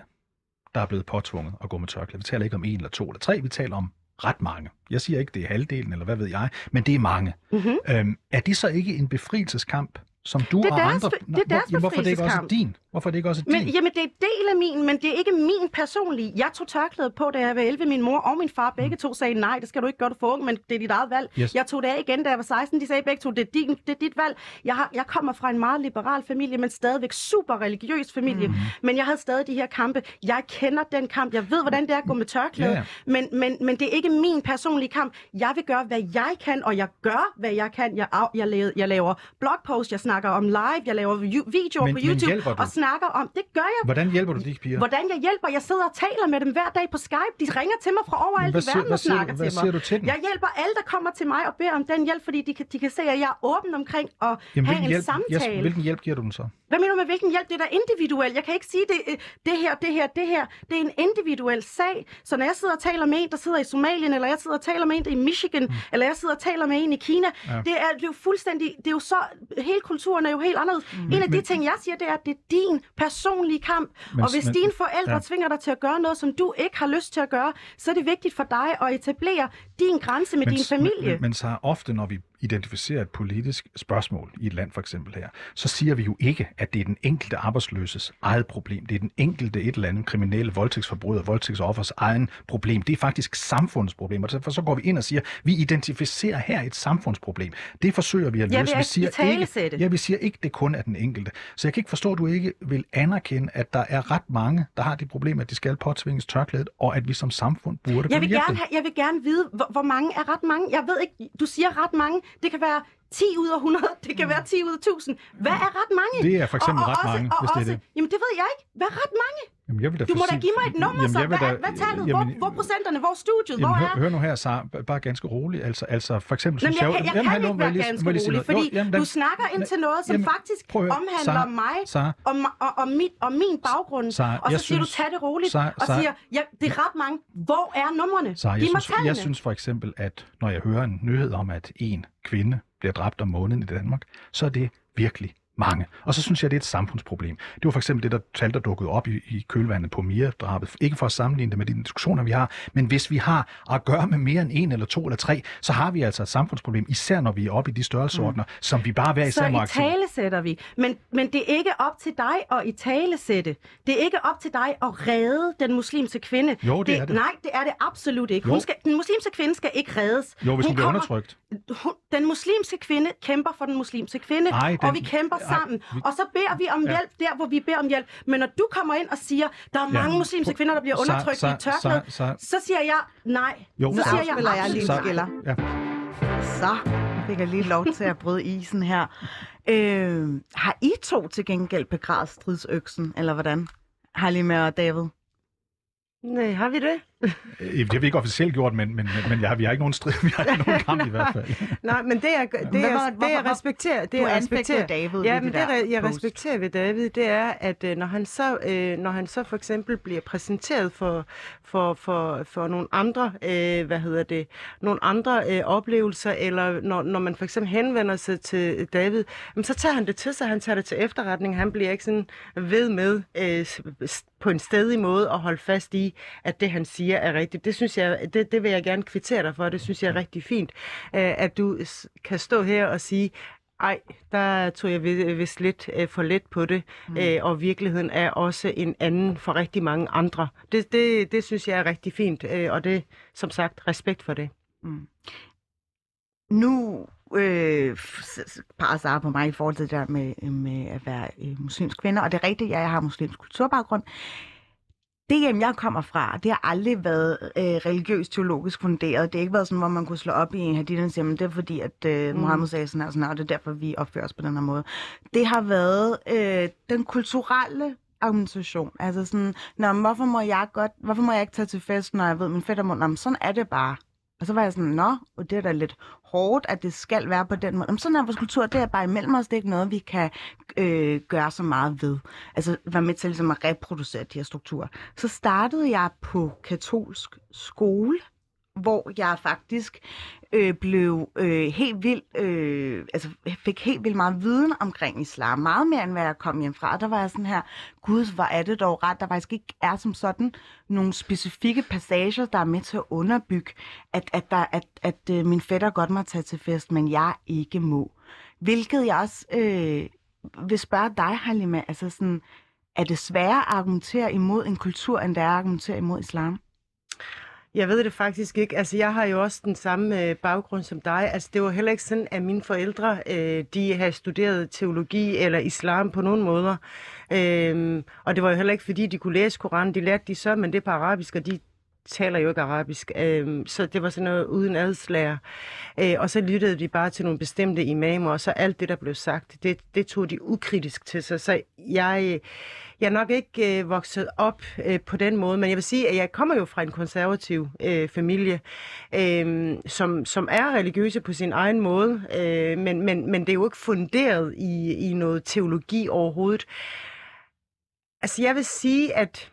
der er blevet påtvunget at gå med tørklæde, vi taler ikke om en eller to eller tre, vi taler om ret mange. Jeg siger ikke, det er halvdelen, eller hvad ved jeg, men det er mange. Mm-hmm. Øhm, er det så ikke en befrielseskamp, som du Det er og deres andre... be- det er deres hvorfor er det ikke også din? Hvorfor er det ikke også Men, din? jamen, det er del af min, men det er ikke min personlige. Jeg tog tørklædet på, da jeg var 11. Min mor og min far begge to sagde, nej, det skal du ikke gøre, du for ung, men det er dit eget valg. Yes. Jeg tog det af igen, da jeg var 16. De sagde begge to, det er, din, det er dit valg. Jeg, har, jeg kommer fra en meget liberal familie, men stadigvæk super religiøs familie. Mm. Men jeg havde stadig de her kampe. Jeg kender den kamp. Jeg ved, hvordan det er at gå med tørklæde. Ja. Men, men, men det er ikke min personlige kamp. Jeg vil gøre, hvad jeg kan, og jeg gør, hvad jeg kan. Jeg, jeg, laver, jeg laver blogpost, jeg snakker om live, jeg laver videoer Men- på men YouTube, du? og snakker om, det gør jeg Hvordan hjælper du de piger? Hvordan jeg hjælper? Jeg sidder og taler med dem hver dag på Skype. De ringer til mig fra overalt Hvad i verden hvad og snakker hvad til mig. siger du til dem? Jeg hjælper alle, der kommer til mig og beder om den hjælp, fordi de kan, de kan se, at jeg er åben omkring at Jamen, have en hjælp, samtale. yes, hvilken hjælp giver du dem så? Hvad mener du med hvilken hjælp? Det er da individuelt. Jeg kan ikke sige, det, det her, det her, det her. Det er en individuel sag. Så når jeg sidder og taler med en, der sidder i Somalien, eller jeg sidder og taler med en, i Michigan, mm. eller jeg sidder og taler med en i Kina, Ja. det, er, det er jo fuldstændig, det er jo så, hele kulturen er jo helt anderledes. Mm. En af de Men- ting, jeg siger, det er, at det er din personlige kamp. Men- og hvis men- dine forældre ja. tvinger dig til at gøre noget, som du ikke har lyst til at gøre, så er det vigtigt for dig at etablere din grænse med din familie. Men, men så ofte, når vi identificerer et politisk spørgsmål i et land for eksempel her, så siger vi jo ikke, at det er den enkelte arbejdsløses eget problem. Det er den enkelte et eller andet kriminelle voldtægtsforbryder, voldtægtsoffers egen problem. Det er faktisk samfundets problem. Og derfor så går vi ind og siger, vi identificerer her et samfundsproblem. Det forsøger vi at løse. vil Vi siger ikke, ja, vi siger ikke, det kun er den enkelte. Så jeg kan ikke forstå, at du ikke vil anerkende, at der er ret mange, der har det problem, at de skal påtvinges tørklædet, og at vi som samfund burde Jeg vil, gerne jeg vil gerne vide, hvor, hvor mange er ret mange. Jeg ved ikke, du siger ret mange. Det kan være 10 ud af 100, det kan være 10 ud af 1000. Hvad er ret mange? Det er for eksempel ret mange, og hvis det er også, det. Jamen det ved jeg ikke. Hvad er ret mange? Jamen, jeg vil da Du må da give mig et nummer, Jamen, så. jeg Hvad, da- hvad tallet? jamen, hvor, hvor procenterne? Hvor studiet? Hvor Jamen, er... hør, hør nu her, så bare ganske roligt. Altså, altså for eksempel Jamen, jeg, jeg... jeg jamen, kan ikke jeg være ganske jeg rolig, fordi Jo, jamen, du den- snakker ind til noget, som Jamen, faktisk høre. omhandler Sara, mig Sara. og, og, og, mit, og min baggrund. Sara, og så jeg siger du, synes- tag det roligt, Sara, og siger, ja, det er ret mange. Hvor er numrene? Jeg Giv mig synes, tallene. jeg synes for eksempel, at når jeg hører en nyhed om, at en kvinde bliver dræbt om måneden i Danmark, så er det virkelig mange. Og så synes jeg, det er et samfundsproblem. Det var for eksempel det, der tal, der dukkede op i, i kølvandet på Mia-drabet. Ikke for at sammenligne det med de diskussioner, vi har, men hvis vi har at gøre med mere end en eller to eller tre, så har vi altså et samfundsproblem, især når vi er oppe i de størrelseordner, mm. som vi bare hver især må så i tale sætter vi. Men, men det er ikke op til dig at i tale sætte. Det er ikke op til dig at redde den muslimske kvinde. Jo, det er det. Nej, det er det absolut ikke. Jo. Hun skal, den muslimske kvinde skal ikke reddes. Jo, hvis hun bliver kommer- undertrykt. Hun, den muslimske kvinde kæmper for den muslimske kvinde, Ej, og den- vi kæmper sammen. vi- Og så beder vi om Ja. hjælp der, hvor vi beder om hjælp. Men når du kommer ind og siger, der er Ja. mange muslimske kvinder, der bliver undertrykt så- i tørklæde, så- så- så siger jeg nej. Jo, så så siger afspiller jeg lige skiller. Ja. Så fik jeg lige lov til at bryde isen her. Øh, har I to til gengæld begravet stridsøksen, eller hvordan? Halim og David? Nej, har vi det? Øh, Det har vi ikke officielt gjort, men, men, men, ja, vi har ikke nogen strid, vi har ikke nogen kamp i hvert fald. (laughs) Nej, men det jeg, det jeg, det jeg hvor- respekterer, det jeg respekterer, David Ja, ved men det det, jeg respekterer ved David, det er, at øh, når han så, øh, når han så for eksempel bliver præsenteret for, for, for, for nogle andre, øh, hvad hedder det, nogle andre øh, oplevelser, eller når, når man for eksempel henvender sig til David, jamen, så tager han det til sig, han tager det til efterretning, han bliver ikke sådan ved med øh, på en stedig måde at holde fast i, at det han siger er rigtigt. Det synes jeg, det, det vil jeg gerne kvittere dig for, det synes jeg er rigtig fint, øh, at du kan stå her og sige, ej, der tog jeg vi- vist lidt øh, for let på det, mm. øh, og virkeligheden er også en anden for rigtig mange andre. Det, det, det synes jeg er rigtig fint, øh, og det, som sagt, respekt for det. Nu øh, peger Sara på mig i forhold til det der med, med at være øh, muslimsk kvinde, og det er rigtigt, jeg har muslimsk kulturbaggrund. Det hjem, jeg kommer fra, det har aldrig været øh, religiøst teologisk funderet. Det har ikke været sådan, hvor man kunne slå op i en hadith og sige, men det er fordi, at øh, Mm. Mohammed sagde sådan her, og sådan her, og det er derfor, vi opfører os på den her måde. Det har været øh, den kulturelle argumentation. Altså sådan, Nå, men hvorfor må jeg godt, hvorfor må jeg ikke tage til fest, når jeg ved min fætter Nå, men sådan er det bare. Og så var jeg sådan, nå, og det er da lidt hårdt, at det skal være på den måde. Men sådan er vores kultur, det er bare imellem os, det er ikke noget, vi kan øh, gøre så meget ved. Altså være med til ligesom, at reproducere de her strukturer. Så startede jeg på katolsk skole, hvor jeg faktisk øh, blev øh, helt vildt, øh, altså fik helt vildt meget viden omkring islam. Meget mere, end hvad jeg kom hjem fra. Der var jeg sådan her, gud, hvor er det dog ret, der faktisk ikke er som sådan nogle specifikke passager, der er med til at underbygge, at, at, der, at, at øh, min fætter godt må tage til fest, men jeg ikke må. Hvilket jeg også øh, vil spørge dig, Halima, altså sådan, er det sværere at argumentere imod en kultur, end det er at argumentere imod islam? Jeg ved det faktisk ikke. Altså, jeg har jo også den samme øh, baggrund som dig. Altså, det var heller ikke sådan, at mine forældre, øh, de har studeret teologi eller islam på nogen måder. Øh, og det var jo heller ikke, fordi de kunne læse Koranen. De lærte de så, men det er på arabisk, og de taler jo ikke arabisk. øh, så det var sådan noget uden adslager. Øh, og så lyttede de bare til nogle bestemte imamer, og så alt det, der blev sagt, det, det tog de ukritisk til sig. Så jeg... Jeg er nok ikke øh, vokset op øh, på den måde, men jeg vil sige, at jeg kommer jo fra en konservativ øh, familie, øh, som, som er religiøse på sin egen måde, øh, men, men, men det er jo ikke funderet i, i noget teologi overhovedet. Altså jeg vil sige, at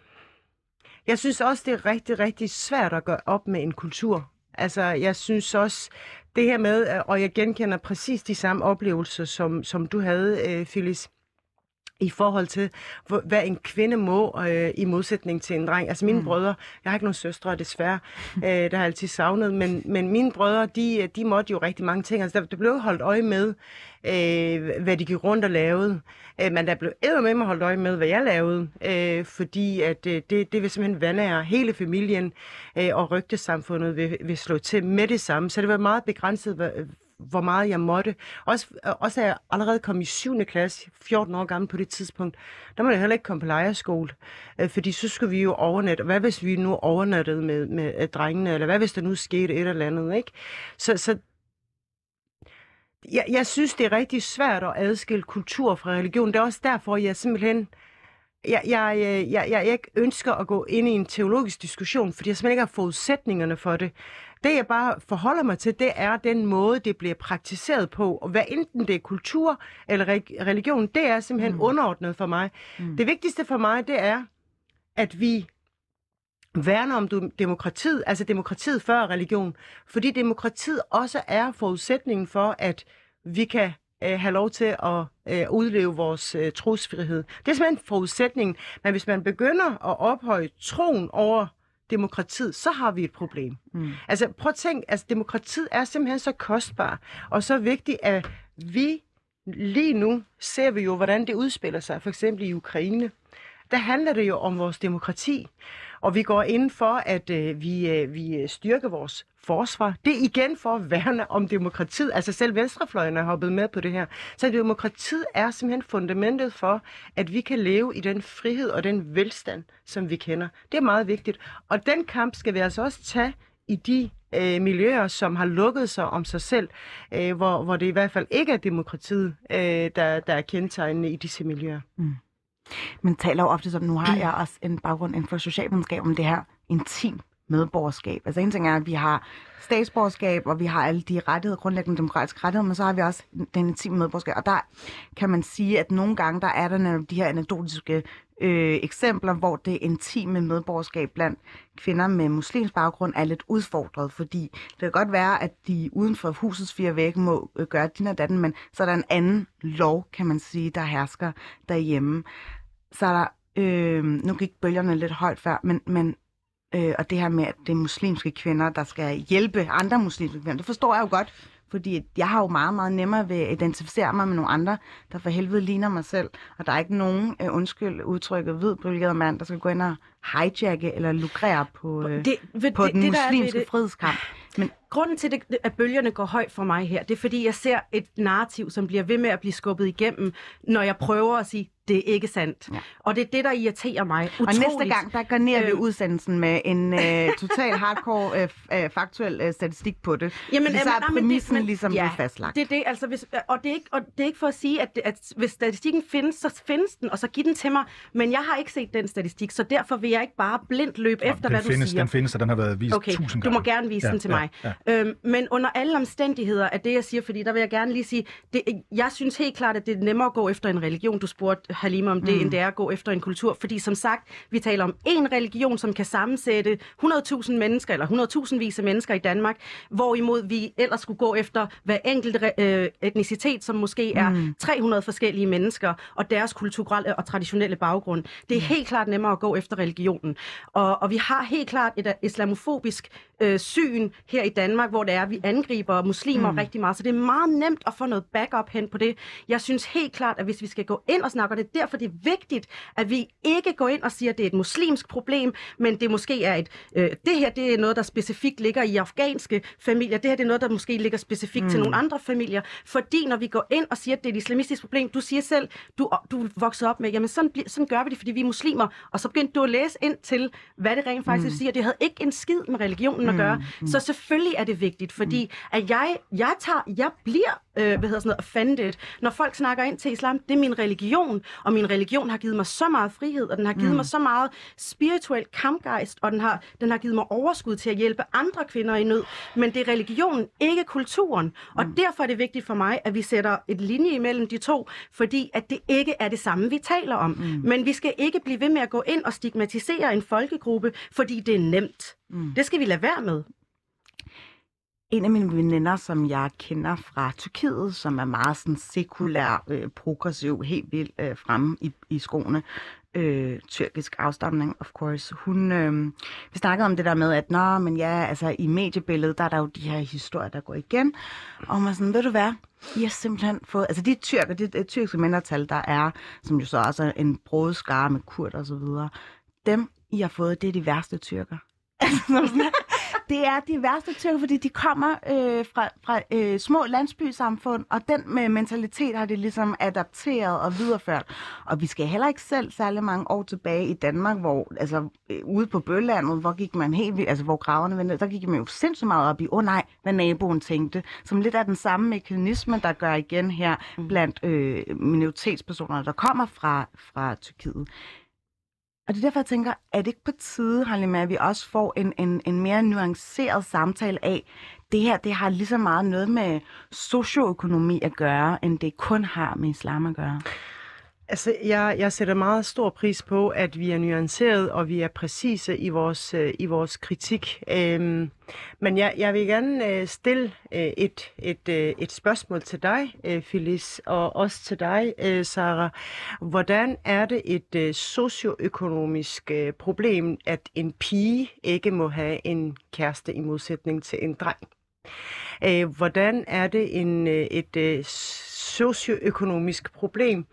jeg synes også, det er rigtig, rigtig svært at gøre op med en kultur. Altså jeg synes også, det her med, og jeg genkender præcis de samme oplevelser, som, som du havde, øh, Phyllis, i forhold til, hvad en kvinde må øh, i modsætning til en dreng. Altså mine mm. brødre, jeg har ikke nogen søstre desværre, øh, det har jeg altid savnet, men, men mine brødre, de, de måtte jo rigtig mange ting. Altså der, der blev holdt øje med, øh, hvad de gik rundt og lavede, øh, men der blev med mig holdt øje med, hvad jeg lavede, øh, fordi at øh, det, det vil simpelthen vandære hele familien, øh, og rygtesamfundet vil, vil slå til med det samme. Så det var meget begrænset, hvad, hvor meget jeg måtte. Også, også er jeg allerede kom i 7. klasse, 14 år gammel på det tidspunkt, der må jeg heller ikke komme på lejerskole, øh, fordi så skulle vi jo overnatte. Hvad hvis vi nu overnattede med, med øh, drengene, eller hvad hvis der nu skete et eller andet, ikke? Så, så jeg, jeg synes, det er rigtig svært at adskille kultur fra religion. Det er også derfor, jeg simpelthen jeg, jeg, øh, jeg, jeg, jeg ikke ønsker at gå ind i en teologisk diskussion, fordi jeg simpelthen ikke har forudsætningerne for det. Det, jeg bare forholder mig til, det er den måde, det bliver praktiseret på. Og hvad enten det er kultur eller re- religion, det er simpelthen mm. underordnet for mig. Mm. Det vigtigste for mig, det er, at vi værner om demokratiet, altså demokratiet før religion. Fordi demokratiet også er forudsætningen for, at vi kan øh, have lov til at øh, udleve vores øh, trosfrihed. Det er simpelthen forudsætningen. Men hvis man begynder at ophøje troen over demokratiet, så har vi et problem. Mm. Altså prøv at tænke, altså demokratiet er simpelthen så kostbar og så vigtigt, at vi lige nu ser vi jo, hvordan det udspiller sig, for eksempel i Ukraine. Der handler det jo om vores demokrati, og vi går ind for, at øh, vi, øh, vi styrker vores forsvar. Det er igen for at værne om demokratiet. Altså selv venstrefløjen er hoppet med på det her. Så demokratiet er simpelthen fundamentet for, at vi kan leve i den frihed og den velstand, som vi kender. Det er meget vigtigt. Og den kamp skal vi altså også tage i de øh, miljøer, som har lukket sig om sig selv, øh, hvor, hvor det i hvert fald ikke er demokratiet, øh, der, der er kendetegnende i disse miljøer. Mm. Man taler jo ofte om, nu har jeg også en baggrund inden for socialvidenskab om det her intim medborgerskab. Altså en ting er, at vi har statsborgerskab, og vi har alle de rettigheder, grundlæggende demokratiske rettigheder, men så har vi også den intime medborgerskab. Og der kan man sige, at nogle gange, der er der netop de her anekdotiske øh, eksempler, hvor det intime medborgerskab blandt kvinder med muslimsk baggrund er lidt udfordret, fordi det kan godt være, at de uden for husets fire vægge må øh, gøre din og datten, men så er der en anden lov, kan man sige, der hersker derhjemme. Så er der, øh, nu gik bølgerne lidt højt før, men, men øh, og det her med, at det er muslimske kvinder, der skal hjælpe andre muslimske kvinder, det forstår jeg jo godt, fordi jeg har jo meget, meget nemmere ved at identificere mig med nogle andre, der for helvede ligner mig selv. Og der er ikke nogen, øh, undskyld udtrykket, hvid privilegeret mand, der skal gå ind og hijacke eller lukrere på, øh, Det, ved, på det, den det, muslimske det- frihedskamp. Men grunden til, det, at bølgerne går højt for mig her, det er fordi, jeg ser et narrativ, som bliver ved med at blive skubbet igennem, når jeg prøver at sige, det er ikke sandt. Ja. Og det er det, der irriterer mig utroligt. Og næste gang, der garnerer vi Øhm. udsendelsen med en (laughs) øh, total hardcore øh, øh, faktuel øh, statistik på det. Jamen, så øh, er nej, men det- præmissen men- ligesom ja, fastlagt. Det er det, altså, hvis, og, det er ikke, og det er ikke for at sige, at, at hvis statistikken findes, så findes den, og så giv den til mig. Men jeg har ikke set den statistik, så derfor vil jeg ikke bare blindt løbe efter, den hvad findes, du siger. Den findes, og den har været vist Okay, tusind du gange. må gerne vise Ja, den til ja, mig. Øhm, men under alle omstændigheder er det, jeg siger, fordi der vil jeg gerne lige sige, det, jeg synes helt klart, at det er nemmere at gå efter en religion, du spurgte Halima om det, mm. end det er at gå efter en kultur. Fordi som sagt, vi taler om en religion, som kan sammensætte 100.000 mennesker, eller 100.000 vis af mennesker i Danmark, hvorimod vi ellers skulle gå efter hver enkelt øh, etnicitet, som måske er mm. 300 forskellige mennesker, og deres kulturelle og traditionelle baggrund. Det er helt klart nemmere at gå efter religionen. Og, og vi har helt klart et øh, islamofobisk øh, syn her i Danmark, hvor det er, at vi angriber muslimer mm. rigtig meget. Så det er meget nemt at få noget backup hen på det. Jeg synes helt klart, at hvis vi skal gå ind og snakke, og det er derfor, det er vigtigt, at vi ikke går ind og siger, at det er et muslimsk problem, men det måske er et, øh, det her det er noget, der specifikt ligger i afghanske familier. Det her det er noget, der måske ligger specifikt mm. til nogle andre familier. Fordi når vi går ind og siger, at det er et islamistisk problem, du siger selv, du, du voksede op med, jamen sådan, sådan gør vi det, fordi vi er muslimer. Og så begyndte du at læse ind til, hvad det rent faktisk mm. siger. Det havde ikke en skid med religionen at gøre. Mm. Så selvfølgelig er det vigtigt, fordi at jeg, jeg, tager, jeg bliver øh, hvad hedder sådan noget, offended, når folk snakker ind til islam. Det er min religion, og min religion har givet mig så meget frihed, og den har givet mm. mig så meget spirituel kampgejst, og den har, den har givet mig overskud til at hjælpe andre kvinder i nød. Men det er religionen, ikke kulturen. Og mm. derfor er det vigtigt for mig, at vi sætter et linje imellem de to, fordi at det ikke er det samme, vi taler om. Mm. Men vi skal ikke blive ved med at gå ind og stigmatisere en folkegruppe, fordi det er nemt. Mm. Det skal vi lade være med. En af mine veninder, som jeg kender fra Tyrkiet, som er meget sådan sekulær, øh, progressiv, helt vildt øh, fremme i, i skoene, øh, tyrkisk afstamning, of course. Hun, øh, vi snakkede om det der med, at nå, men ja, altså i mediebilledet, der er der jo de her historier, der går igen. Og man sådan, ved du hvad, I har simpelthen fået, altså de tyrker, de, de tyrkiske mindretal, der er, som jo så også er en brødskare med kurt og så videre, dem, I har fået, det er de værste tyrker. (laughs) Altså, det er de værste tyrker, fordi de kommer øh, fra, fra øh, små landsbysamfund, og den med mentalitet har de ligesom adapteret og videreført. Og vi skal heller ikke selv særlig mange år tilbage i Danmark, hvor altså øh, ude på Bøllandet, hvor gik man helt vildt, altså hvor graverne vendte, der gik man jo sindssygt meget op i, åh oh, nej, hvad naboen tænkte, som lidt af den samme mekanisme, der gør igen her blandt øh, minoritetspersoner, der kommer fra, fra Tyrkiet. Og det er derfor, jeg tænker, er det ikke på tide, Halima, at vi også får en, en, en mere nuanceret samtale af, det her det har lige så meget noget med socioøkonomi at gøre, end det kun har med islam at gøre? Altså, jeg, jeg sætter meget stor pris på, at vi er nuanceret og vi er præcise i vores, øh, i vores kritik. Øhm, men jeg, jeg vil gerne øh, stille øh, et, et, øh, et spørgsmål til dig, øh, Phyllis, og også til dig, øh, Sara. Hvordan er det et øh, socioøkonomisk øh, problem, at en pige ikke må have en kæreste i modsætning til en dreng? Øh, hvordan er det en, øh, et øh, socioøkonomisk problem,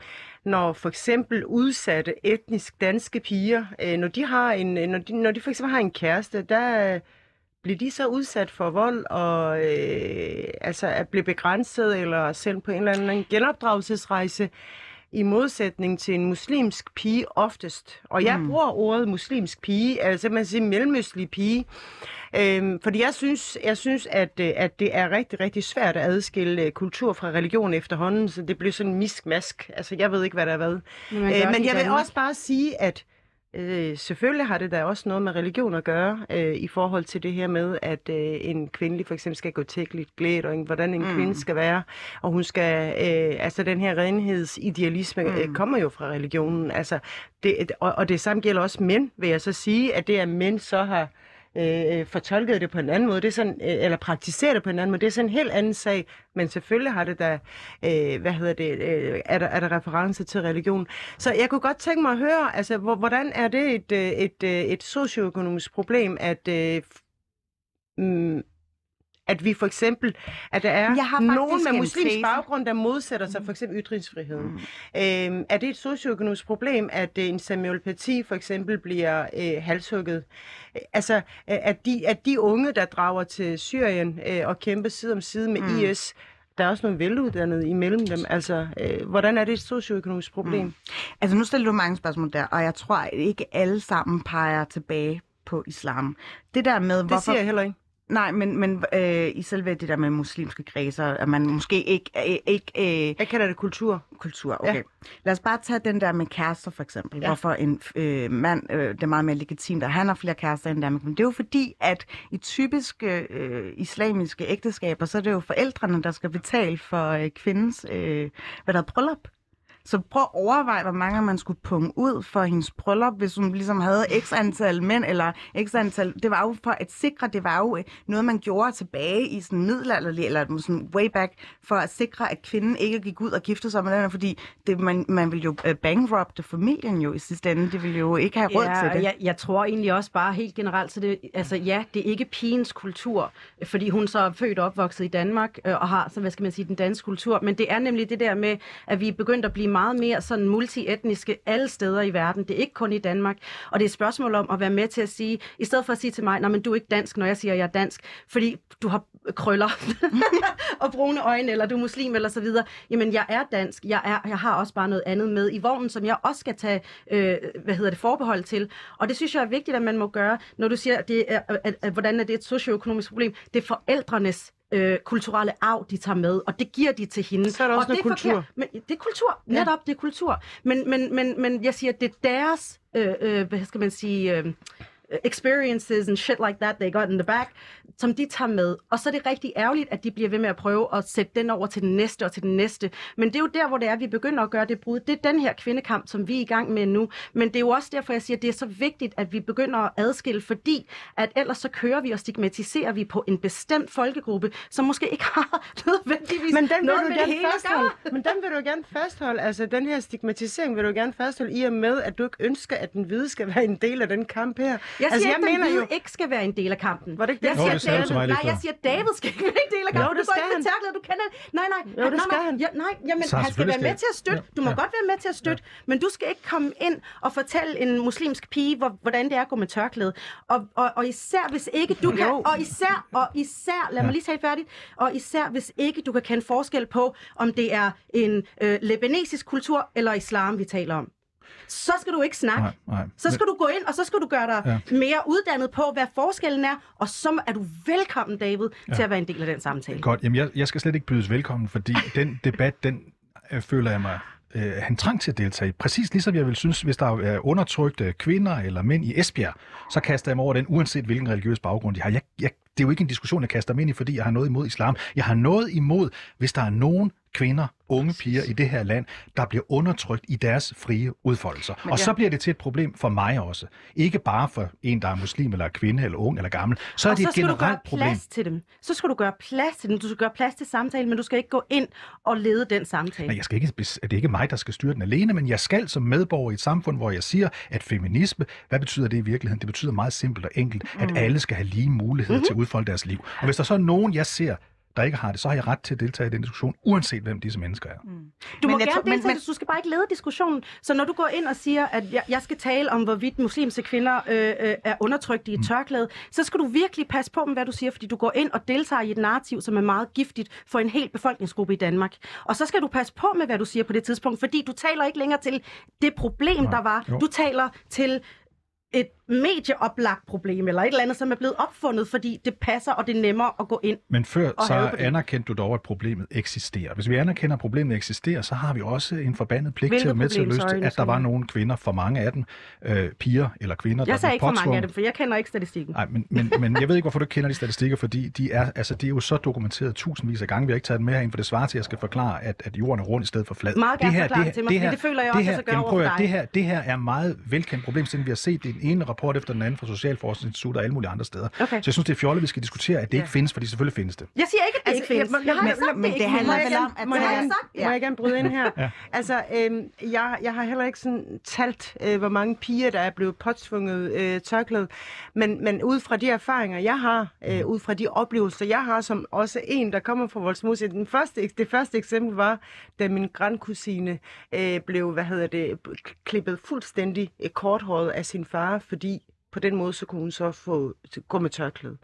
når for eksempel udsatte etnisk danske piger, øh, når de har en, øh, når de, når de for eksempel har en kæreste, der øh, bliver de så udsat for vold og øh, altså at blive begrænset eller sendt på en eller anden genopdragelsesrejse? I modsætning til en muslimsk pige oftest. Og jeg mm. bruger ordet muslimsk pige, altså man siger mellemøstlig pige, Øhm, fordi jeg synes, jeg synes at, øh, at det er rigtig, rigtig svært at adskille øh, kultur fra religion efterhånden, så det bliver sådan en misk-mask. Altså, jeg ved ikke, hvad der er hvad. Men, Øh, men jeg vil også bare sige, at øh, selvfølgelig har det da også noget med religion at gøre, øh, i forhold til det her med, at øh, en kvindelig for eksempel skal gå tækkeligt klædt, og en, hvordan en mm. kvinde skal være, og hun skal, øh, altså den her renhedsidealisme mm. øh, kommer jo fra religionen, altså, det, og, og det samme gælder også mænd, vil jeg så sige, at det at mænd så har Mm. øh, øh fortolket det på en anden måde, det er sådan, øh, eller praktiserer det på en anden måde, det er sådan en helt anden sag, men selvfølgelig har det da, øh, hvad hedder det, øh, er, der, er der reference til religion. Så jeg kunne godt tænke mig at høre, altså, hvor, hvordan er det et, øh, et, øh, et socioøkonomisk problem, at, øh, mm, at vi for eksempel, at der er nogen med muslimsk baggrund, der modsætter sig for eksempel ytringsfriheden. Mm. Øhm, er det et socioøkonomisk problem, at øh, en Samuel Paty for eksempel bliver øh, halshugget? Øh, Altså, øh, at de, at de unge, der drager til Syrien øh, og kæmper side om side med mm. IS, der er også nogle veluddannede imellem dem. Altså, øh, hvordan er det et socioøkonomisk problem? Mm. Altså nu stiller du mange spørgsmål der, og jeg tror at ikke alle sammen peger tilbage på islam. Det der med, Det hvorfor... siger jeg heller ikke. Nej, men, men øh, i selve det der med muslimske kredser, at man måske ikke... Øh, ikke øh, Jeg kalder det kultur. kultur, okay. Ja. Lad os bare tage den der med kærester for eksempel. Ja. Hvorfor en øh, mand, øh, det er meget mere legitimt, at han har flere kærester end Danmark. Men det er jo fordi, at i typiske øh, islamiske ægteskaber, så er det jo forældrene, der skal betale for øh, kvindens øh, hvad der er, bryllup. Så prøv at overveje, hvor mange man skulle punge ud for hendes bryllup, hvis hun ligesom havde x antal mænd, eller x antal... Det var jo for at sikre, det var jo øh, noget, man gjorde tilbage i sådan middelalderlig, eller sådan way back, for at sikre, at kvinden ikke gik ud og giftede sig med den, fordi det, man, man ville jo øh, bankrupte familien jo i sidste ende. Det ville jo ikke have råd til det. Jeg, jeg tror egentlig også bare helt generelt, så det, altså ja, det er ikke pigens kultur, fordi hun så er født og opvokset i Danmark øh, og har, så hvad skal man sige, den danske kultur, men det er nemlig det der med, at vi er begyndt at blive meget mere sådan multietniske alle steder i verden. Det er ikke kun i Danmark, og det er et spørgsmål om at være med til at sige, i stedet for at sige til mig, nej, men du er ikke dansk, når jeg siger, at jeg er dansk, fordi du har krøller (laughs) og brune øjne, eller du er muslim, eller så videre. Jamen, jeg er dansk. Jeg, er, jeg har også bare noget andet med i vognen, som jeg også skal tage, øh, hvad hedder det, forbehold til. Og det synes jeg er vigtigt, at man må gøre, når du siger, at det er, at, at, hvordan er det et socioøkonomisk problem. Det er forældrenes øh, kulturelle arv, de tager med, og det giver de til hende. Så er der også og noget det kultur. Forkert. Men det er kultur. Netop, det er kultur. Men, men, men, men jeg siger, det er deres, øh, øh, hvad skal man sige, øh, experiences and shit like that they got in the back, som de tager med. Og så er det rigtig ærgerligt, at de bliver ved med at prøve at sætte den over til den næste og til den næste. Men det er jo der, hvor det er, at vi begynder at gøre det brud. Det er den her kvindekamp, som vi er i gang med nu. Men det er jo også derfor, jeg siger, at det er så vigtigt, at vi begynder at adskille, fordi at ellers så kører vi og stigmatiserer vi på en bestemt folkegruppe, som måske ikke har (laughs) nødvendigvis Men den vil noget du med det gerne hele at fastholde. Men den vil du gerne fastholde. Altså, den her stigmatisering vil du gerne fastholde i og med, at du ikke ønsker, at den hvide skal være en del af den kamp her. Jeg siger altså, ikke, at den hvide ikke skal være en del af kampen. Var det ikke det? jeg Jo, siger, det sagde du David, nej, jeg siger, at David skal ikke være en del af kampen. det du går skal ikke han. tærklæder, du kender Nej, nej. Jo, det nej, skal nej, han. Ja, nej, jamen, Så han skal være med til at støtte. Ja, Du må ja. godt være med til at støtte, men du skal ikke komme ind og fortælle en muslimsk pige, hvor, hvordan det er at gå med tørklæde. Og, og, og især hvis ikke du kan, og især, og især, lad mig lige tage færdigt, og især hvis ikke du kan kende forskel på, om det er en øh, lebanesisk kultur eller islam, vi taler om. Så skal du ikke snakke. Nej, nej. Så skal du gå ind, og så skal du gøre dig ja. mere uddannet på, hvad forskellen er, og så er du velkommen, David, ja. til at være en del af den samtale. Godt, jamen jeg, jeg skal slet ikke bydes velkommen, fordi den debat, den øh, føler jeg mig øh, have en trang til at deltage i. Præcis ligesom jeg vil synes, hvis der er undertrykte kvinder eller mænd i Esbjerg, så kaster jeg mig over den, uanset hvilken religiøs baggrund de har. Jeg, jeg, det er jo ikke en diskussion, jeg kaster mig ind i, fordi jeg har noget imod islam. Jeg har noget imod, hvis der er nogen kvinder, unge piger i det her land, der bliver undertrykt i deres frie udfoldelser. Og så bliver det til et problem for mig også. Ikke bare for en, der er muslim, eller kvinde, eller ung, eller gammel. Så er og det så et skal du gøre generelt plads problem. til dem. Så skal du gøre plads til dem. Du skal gøre plads til samtalen, men du skal ikke gå ind og lede den samtale. Nej, jeg skal ikke, det er ikke mig, der skal styre den alene, men jeg skal som medborger i et samfund, hvor jeg siger, at feminisme, hvad betyder det i virkeligheden? Det betyder meget simpelt og enkelt, Mm. at alle skal have lige muligheder Mhm. mm-hmm. til at udfolde deres liv. Og hvis der så er nogen, jeg ser, der ikke har det, så har jeg ret til at deltage i den diskussion, uanset hvem disse mennesker er. Mm. Du må Men jeg gerne tror- men- deltage, men- du skal bare ikke lede diskussionen. Så når du går ind og siger, at jeg, jeg skal tale om, hvorvidt muslimske kvinder øh, øh, er undertrykt i et tørklæde, så skal du virkelig passe på med, hvad du siger, fordi du går ind og deltager i et narrativ, som er meget giftigt for en hel befolkningsgruppe i Danmark. Og så skal du passe på med, hvad du siger på det tidspunkt, fordi du taler ikke længere til det problem, Nej, der var. jo. Du taler til et medieoplagt problem, eller et eller andet, som er blevet opfundet, fordi det passer, og det er nemmere at gå ind. Men før så det. anerkendte du dog, at problemet eksisterer. Hvis vi anerkender, at problemet eksisterer, så har vi også en forbandet pligt Hvilket til at med til at løse det, at der var jeg- nogle kvinder, for mange af dem, øh, piger eller kvinder, der Jeg sagde ikke for mange af dem, for jeg kender ikke statistikken. Nej, men, men, men jeg ved ikke, hvorfor du kender de statistikker, fordi de er, altså, de er jo så dokumenteret tusindvis af gange. Vi har ikke taget dem med herind, for det svarer til, at jeg skal forklare, at, at jorden er rund i stedet for flad. Meget gerne forklare det til mig, fordi det føler jeg også, jeg skal gøre jamen, over prøv at- dig. det her, det her er meget velkendt problem, siden vi har set det i den ene rapport rapport efter den anden fra Socialforskningsinstitut og alle mulige andre steder. Okay. Så jeg synes, det er fjollet, vi skal diskutere, at det Ja. ikke findes, fordi selvfølgelig findes det. Jeg siger ikke, at det Altså, ikke findes. jeg- Jeg har men- ikke sagt, men det det ikke handler vel om, at må jeg, sagt, ja. må jeg gerne bryde ind her? (laughs) Ja. Altså, øhm, jeg, jeg har heller ikke sådan talt, øh, hvor mange piger, der er blevet påtvunget øh, tørklæde. Men, men ud fra de erfaringer, jeg har, øh, ud fra de oplevelser, jeg har, som også en, der kommer fra Voldsmose. Den første, det første eksempel var, da min grandkusine øh, blev, hvad hedder det, klippet fuldstændig øh, korthåret af sin far, fordi på den måde, så kunne hun så få gå med tørklæde.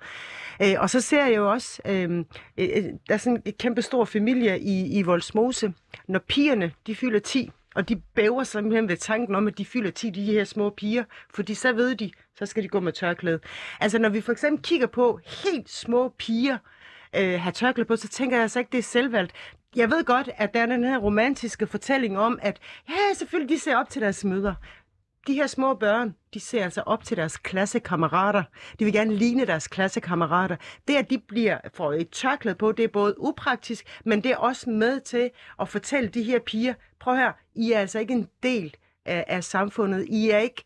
Øh, og så ser jeg jo også, øh, øh, der er sådan en kæmpe stor familie i, i Voldsmose. Når pigerne, de fylder 10, og de bæver simpelthen ved tanken om, at de fylder 10, de her små piger, fordi så ved de, så skal de gå med tørklæde. Altså når vi for eksempel kigger på helt små piger øh, have tørklæde på, så tænker jeg altså ikke, det er selvvalgt. Jeg ved godt, at der er den her romantiske fortælling om, at ja, selvfølgelig, de ser op til deres mødre. De her små børn, de ser altså op til deres klassekammerater. De vil gerne ligne deres klassekammerater. Det, at de bliver får et tørklæde på, det er både upraktisk, men det er også med til at fortælle de her piger, prøv her, I er altså ikke en del af, af samfundet. I er ikke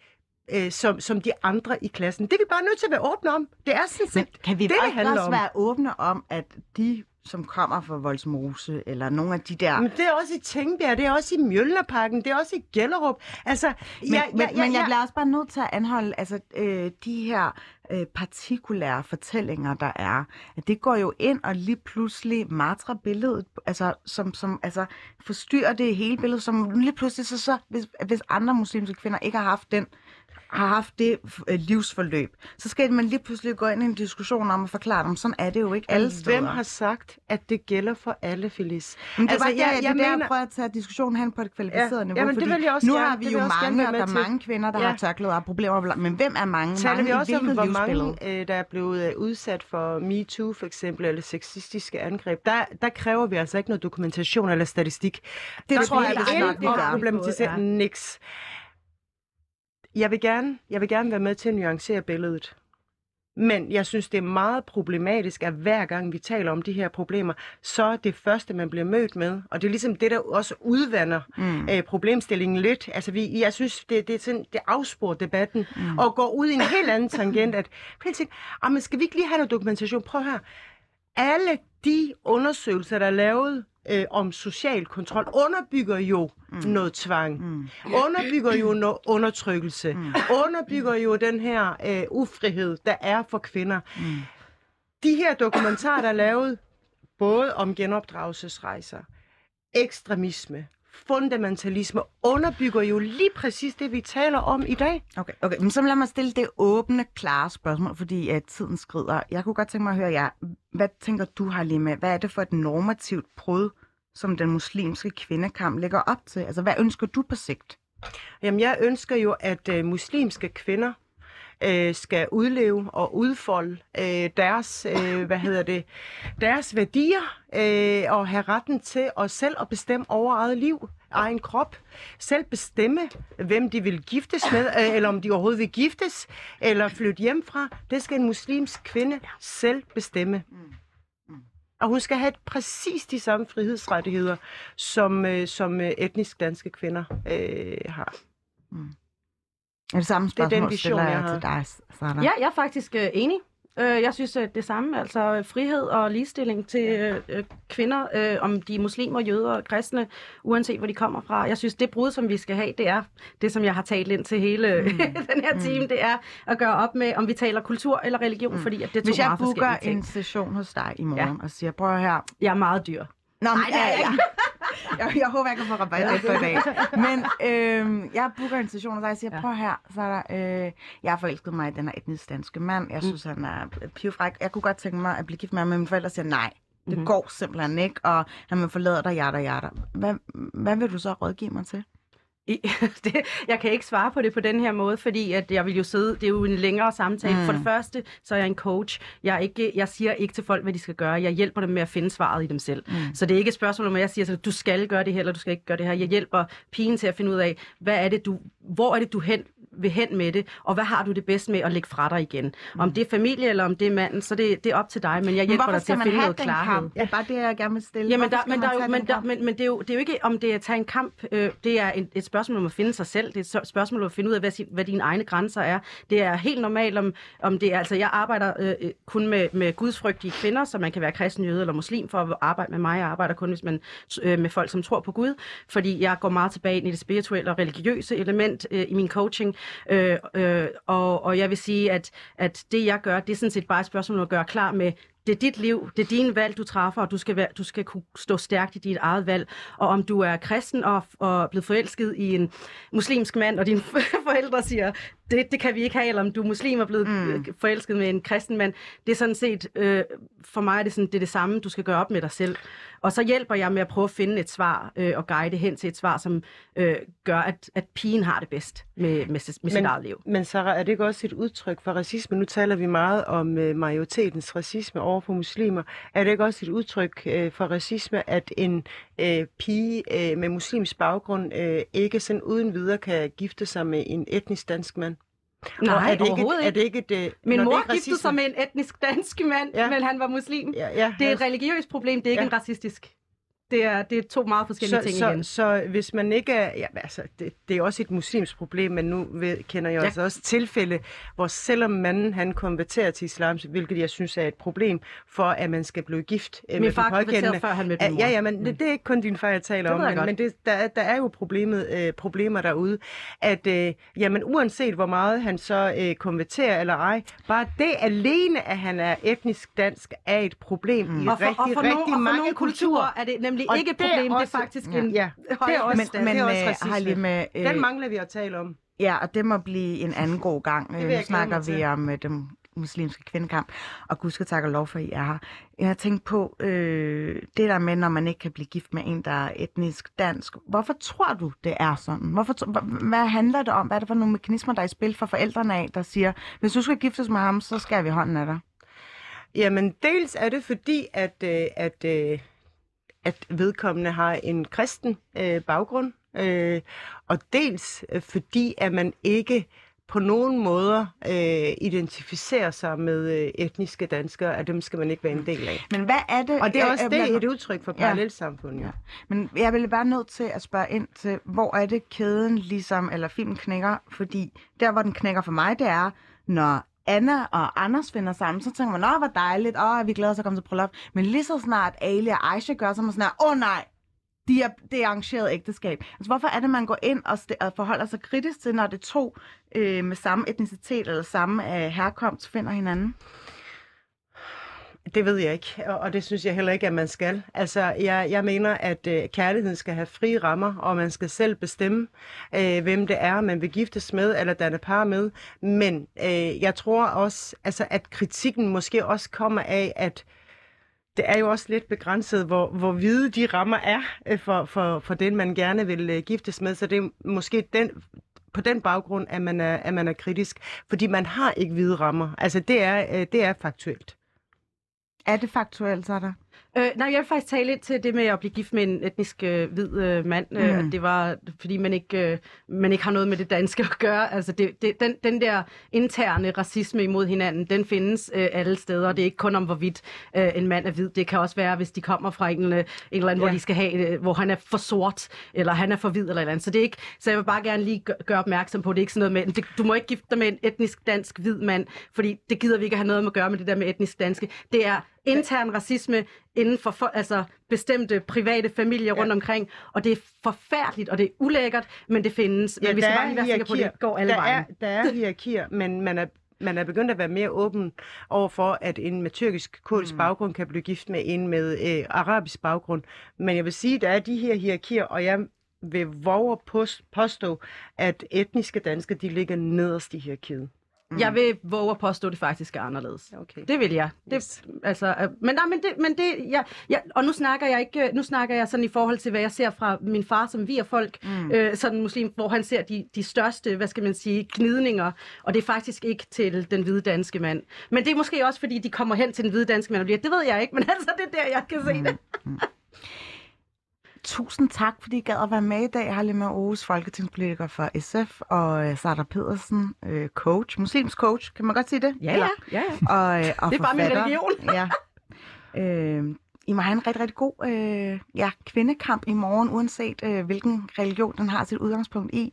øh, som, som de andre i klassen. Det er vi bare nødt til at være åbne om. Det er sådan Men set kan vi det, det også, handler også om. være åbne om, at de, som kommer fra Voldsmose, eller nogle af de der... Men det er også i Tingbjerg, det er også i Mjølnerparken, det er også i Gellerup. Altså, Men, ja, men, men jeg bliver også bare nødt til at anholde altså, øh, de her øh, partikulære fortællinger, der er. At det går jo ind og lige pludselig matrer billedet, altså, som, som altså, forstyrrer det hele billede, som lige pludselig så, så hvis, hvis andre muslimske kvinder ikke har haft den har haft det øh, livsforløb, så skal man lige pludselig gå ind i en diskussion om at forklare dem, sådan er det jo ikke alle steder. Hvem har sagt, at det gælder for alle, Phyllis? Men det er Altså, altså, bare, jeg, jeg- jeg, jeg det er der, mener- jeg prøver at tage diskussionen hen på et kvalificeret Ja, niveau, jamen, det fordi vil jeg også nu gerne- har vi det jo jeg mange, med der er mange kvinder, der Ja. har tørklæder og problemer, men hvem er mange? Taler mange vi også om, hvor mange, øh, der er blevet øh, udsat for MeToo for eksempel, eller sexistiske angreb, der, der kræver vi altså ikke noget dokumentation eller statistik. Det der tror jeg, vi ikke nok, vi gør. problematiseret Ja. niks. Jeg vil, gerne, jeg vil gerne være med til at nuancere billedet. Men jeg synes, det er meget problematisk, at hver gang vi taler om de her problemer, så er det første, man bliver mødt med. Og det er ligesom det, der også udvander Mm. øh, problemstillingen lidt. Altså, vi, jeg synes, det, det, er sådan, det afsporer debatten mm. og går ud i en helt anden tangent. At, tænker, ah, men skal vi ikke lige have noget dokumentation? Prøv her. Alle de undersøgelser, der er lavet øh, om social kontrol, underbygger jo mm. noget tvang. Mm. Underbygger jo noget undertrykkelse. Mm. Underbygger jo den her øh, ufrihed, der er for kvinder. Mm. De her dokumentarer, der er lavet, både om genopdragelsesrejser, ekstremisme, fundamentalisme, underbygger jo lige præcis det, vi taler om i dag. Okay, okay, men så lad mig stille det åbne, klare spørgsmål, fordi at tiden skrider. Jeg kunne godt tænke mig at høre jer. Hvad tænker du, Halime? Hvad er det for et normativt brud, som den muslimske kvindekamp lægger op til? Altså, hvad ønsker du på sigt? Jamen, jeg ønsker jo, at øh, muslimske kvinder øh, skal udleve og udfolde øh, deres, øh, hvad hedder det, deres værdier øh, og have retten til at selv at bestemme over eget liv, egen krop, selv bestemme, hvem de vil giftes med, øh, eller om de overhovedet vil giftes, eller flytte hjem fra. Det skal en muslimsk kvinde selv bestemme. Og hun skal have præcis de samme frihedsrettigheder, som, øh, som øh, etnisk danske kvinder øh, har. Er det samme Det er den spørgsmål, vision, stiller jeg jeg har. til dig, Sara? Ja, jeg er faktisk øh, enig. Øh, jeg synes at det samme, altså øh, frihed og ligestilling til øh, øh, kvinder, øh, om de er muslimer, jøder og kristne, uanset hvor de kommer fra. Jeg synes, det brud, som vi skal have, det er det, som jeg har talt ind til hele mm. (laughs) den her time, det er at gøre op med, om vi taler kultur eller religion, mm. fordi at det er to Hvis jeg booker en session hos dig i morgen ja. og siger, prøv her, Jeg er meget dyr. Nå, men, ja, ja. Jeg, jeg håber, jeg kan få rabat efter i dag. Men øh, jeg booker en station, og så jeg siger, Ja. prøv her, så er der, øh, jeg har forelsket mig i den her etnisk danske mand. Jeg synes, han er pivfræk. Jeg kunne godt tænke mig at blive gift med ham, men mine forældre siger nej. Det Mhm. går simpelthen ikke, og han vil forlade dig, jada, jada. Hvad, hvad vil du så rådgive mig til? I, (laughs) det, jeg kan ikke svare på det på den her måde, fordi at jeg vil jo sidde, det er jo en længere samtale. Mm. For det første, så er jeg en coach. Jeg, er ikke, jeg siger ikke til folk, hvad de skal gøre. Jeg hjælper dem med at finde svaret i dem selv. Mm. Så det er ikke et spørgsmål om, at jeg siger, at du skal gøre det her, eller du skal ikke gøre det her. Jeg hjælper pigen til at finde ud af, hvad er det, du, hvor er det, du hen vil hen med det, og hvad har du det bedst med at lægge fra dig igen. Om det er familie, eller om det er manden, så det, det er op til dig, men jeg hjælper dig til at finde noget klarhed. Det er bare det, jeg gerne vil stille. Jamen, der, men, der, er jo, men, der, kamp? men, men det, er jo, det er jo ikke, om det er at tage en kamp. Øh, det er et, et spørgsmål om at finde sig selv. Det er et spørgsmål om at finde ud af, hvad, sin, hvad dine egne grænser er. Det er helt normalt, om, om det er... Altså, jeg arbejder øh, øh, kun med, med gudsfrygtige kvinder, så man kan være kristen, jøde eller muslim for at arbejde med mig. Jeg arbejder kun hvis man, øh, med folk, som tror på Gud, fordi jeg går meget tilbage ind i det spirituelle og religiøse element øh, i min coaching. Øh, øh, og, og jeg vil sige, at, at det, jeg gør, det er sådan set bare et spørgsmål om at gøre klar med, det er dit liv, det er dine valg, du træffer, og du skal, være, du skal kunne stå stærkt i dit eget valg. Og om du er kristen og, og blevet forelsket i en muslimsk mand, og dine (laughs) forældre siger, det, det kan vi ikke have, eller om du er muslim og blevet mm. forelsket med en kristen mand, det er sådan set, øh, for mig er det, sådan, det er det samme, du skal gøre op med dig selv. Og så hjælper jeg med at prøve at finde et svar, øh, og guide hen til et svar, som øh, gør, at, at pigen har det bedst med, med, med sit eget liv. Men Sarah, er det ikke også et udtryk for racisme? Nu taler vi meget om øh, majoritetens racisme over for muslimer. Er det ikke også et udtryk øh, for racisme, at en øh, pige øh, med muslimsk baggrund øh, ikke sådan uden videre kan gifte sig med en etnisk dansk mand? Nej, Og er det ikke, et- Er det ikke et, øh, Min mor giftede sig med en etnisk dansk mand, Ja. men han var muslim. Ja, ja, Det er et religiøst problem, det er ikke ja. en racistisk. Det er, det er to meget forskellige så, ting så, igen. Så hvis man ikke er... Ja, altså, det, det er også et muslimsk problem, men nu ved, kender jeg Ja. altså også tilfælde, hvor selvom manden han konverterer til islam, hvilket jeg synes er et problem, for at man skal blive gift øh, med Min den far konverterede, før han mødte Ja, min mor. ja, ja, men det, det er ikke kun din far, jeg taler Det om, men, godt. men det, der, er- der er jo problemet, øh, problemer derude, at øh, jamen, uanset hvor meget han så øh, konverterer eller ej, bare det alene, at han er etnisk dansk, er et problem mm. i og for, rigtig, og for, rigtig og for mange nogle kulturer er det nemlig Og ikke et problem, det er også- faktisk Ja. en Ja, det er også- men, det men er også øh, racisme. Halime, øh, Den mangler vi at tale om. Ja, og det må blive en anden god gang. Øh, Nu snakker vi om øh, den muslimske kvindekamp, og Gud skal takke lov for, at I er her. Jeg har tænkt på øh, det der med, når man ikke kan blive gift med en, der er etnisk dansk. Hvorfor tror du, det er sådan? Hvorfor, hvad handler det om? Hvad er det for nogle mekanismer, der er i spil for forældrene af, der siger, hvis du skal giftes med ham, så skal vi hånden af dig? Jamen, dels er det fordi, at, øh, at, øh, at vedkommende har en kristen øh, baggrund, øh, og dels øh, fordi, at man ikke på nogen måder øh, identificerer sig med øh, etniske danskere, at dem skal man ikke være en del af. Men hvad er det? Og det er øh, også øh, det mig- et udtryk for parallelsamfund, ja. Ja. Men jeg vil være nødt til at spørge ind til, hvor er det kæden ligesom, eller filmen knækker? Fordi der, hvor den knækker for mig, det er, når Anna og Anders finder sammen, så tænker man, åh, hvor dejligt, åh, vi glæder os til at komme til bryllup. Men lige så snart Ali og Aisha gør, så er man sådan, her, åh nej, de er, det er arrangeret ægteskab. Altså, hvorfor er det, man går ind og, st- og forholder sig kritisk til, når det er to øh, med samme etnicitet eller samme øh, herkomst finder hinanden? Det ved jeg ikke, og, og det synes jeg heller ikke, at man skal. Altså, jeg, jeg mener, at øh, kærligheden skal have frie rammer, og man skal selv bestemme, øh, hvem det er, man vil giftes med, eller danne par med. Men øh, jeg tror også, altså, at kritikken måske også kommer af, at det er jo også lidt begrænset, hvor, hvor hvide de rammer er øh, for, for, for den, man gerne vil øh, giftes med. Så det er måske den, på den baggrund, at man, er, at man er kritisk. Fordi man har ikke hvide rammer. Altså, det er, øh, det er faktuelt. Er det faktuelt, så er der? Øh, nej, jeg vil faktisk tale lidt til det med at blive gift med en etnisk øh, hvid øh, mand. Øh, Mm. det var, fordi man ikke, øh, man ikke har noget med det danske at gøre. Altså, det, det, den, den der interne racisme imod hinanden, den findes øh, alle steder. Det er ikke kun om, hvorvidt øh, en mand er hvid. Det kan også være, hvis de kommer fra en, øh, en eller anden, ja. hvor, de skal have, øh, hvor han er for sort, eller han er for hvid, eller eller andet. Så, det er ikke, så jeg vil bare gerne lige gø- gøre opmærksom på, det er ikke sådan noget med, det, du må ikke gifte dig med en etnisk dansk hvid mand, fordi det gider vi ikke have noget med at gøre med det der med etnisk danske. Det er intern racisme inden for, for altså bestemte private familier rundt omkring, og det er forfærdeligt, og det er ulækkert, men det findes. Men vi skal bare lige være sikre på, at det går alle der vejen. Er, der er hierarkier, men man er, man er begyndt at være mere åben over for, at en med tyrkisk kurdisk mm. baggrund kan blive gift med en med øh, arabisk baggrund. Men jeg vil sige, at der er de her hierarkier, og jeg vil våge at påstå, at etniske danskere, de ligger nederst i hierarkiet. Jeg vil våge at påstå, at det faktisk er anderledes. Okay. Det vil jeg. Det, Yes. altså, øh, men nej, men det, men det ja, ja, og nu snakker jeg ikke, nu snakker jeg sådan i forhold til, hvad jeg ser fra min far som vi folk, mm. øh, sådan muslim, hvor han ser de, de største, hvad skal man sige, gnidninger, og det er faktisk ikke til den hvide danske mand. Men det er måske også, fordi de kommer hen til den hvide danske mand og bliver, det ved jeg ikke, men (laughs) altså, det er der, jeg kan se det. Tusind tak, fordi I gad at være med i dag. Halima Aarhus, folketingspolitiker for SF, og øh, Sara Pedersen, øh, coach, muslimsk coach, kan man godt sige det? Ja, Eller? ja, ja. Og, øh, og Det er bare min religion. ja. (laughs) Øh, I må have en rigtig, rigtig god øh, ja, kvindekamp i morgen, uanset øh, hvilken religion den har sit udgangspunkt i.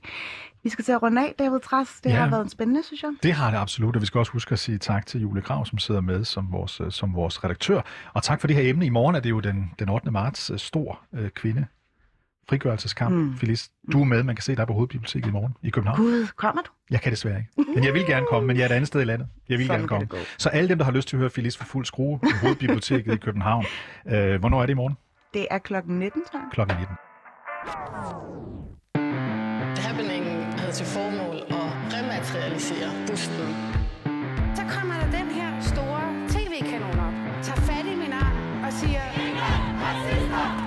Vi skal til at runde af, David Træs. Det Ja. har været en spændende, synes jeg. Det har det absolut, og vi skal også huske at sige tak til Julie Grav, som sidder med som vores, øh, som vores redaktør. Og tak for det her emne. I morgen er det jo den, den 8. marts øh, stor øh, kvinde frigørelseskamp. Mm. Felice, du er med. Man kan se dig på Hovedbiblioteket i morgen i København. Gud, kommer du? Jeg kan desværre ikke. Men jeg vil gerne komme, men jeg er et andet sted i landet. Jeg vil Sådan gerne komme. Så alle dem, der har lyst til at høre Felice for fuld skrue på Hovedbiblioteket i København. Øh, hvornår er det i morgen? Det er klokken 19, tror jeg. Klokken 19. Happeningen havde til formål at rematerialisere busten Så kommer der den her store tv-kanon op, tager fat i min arm og siger... Racister!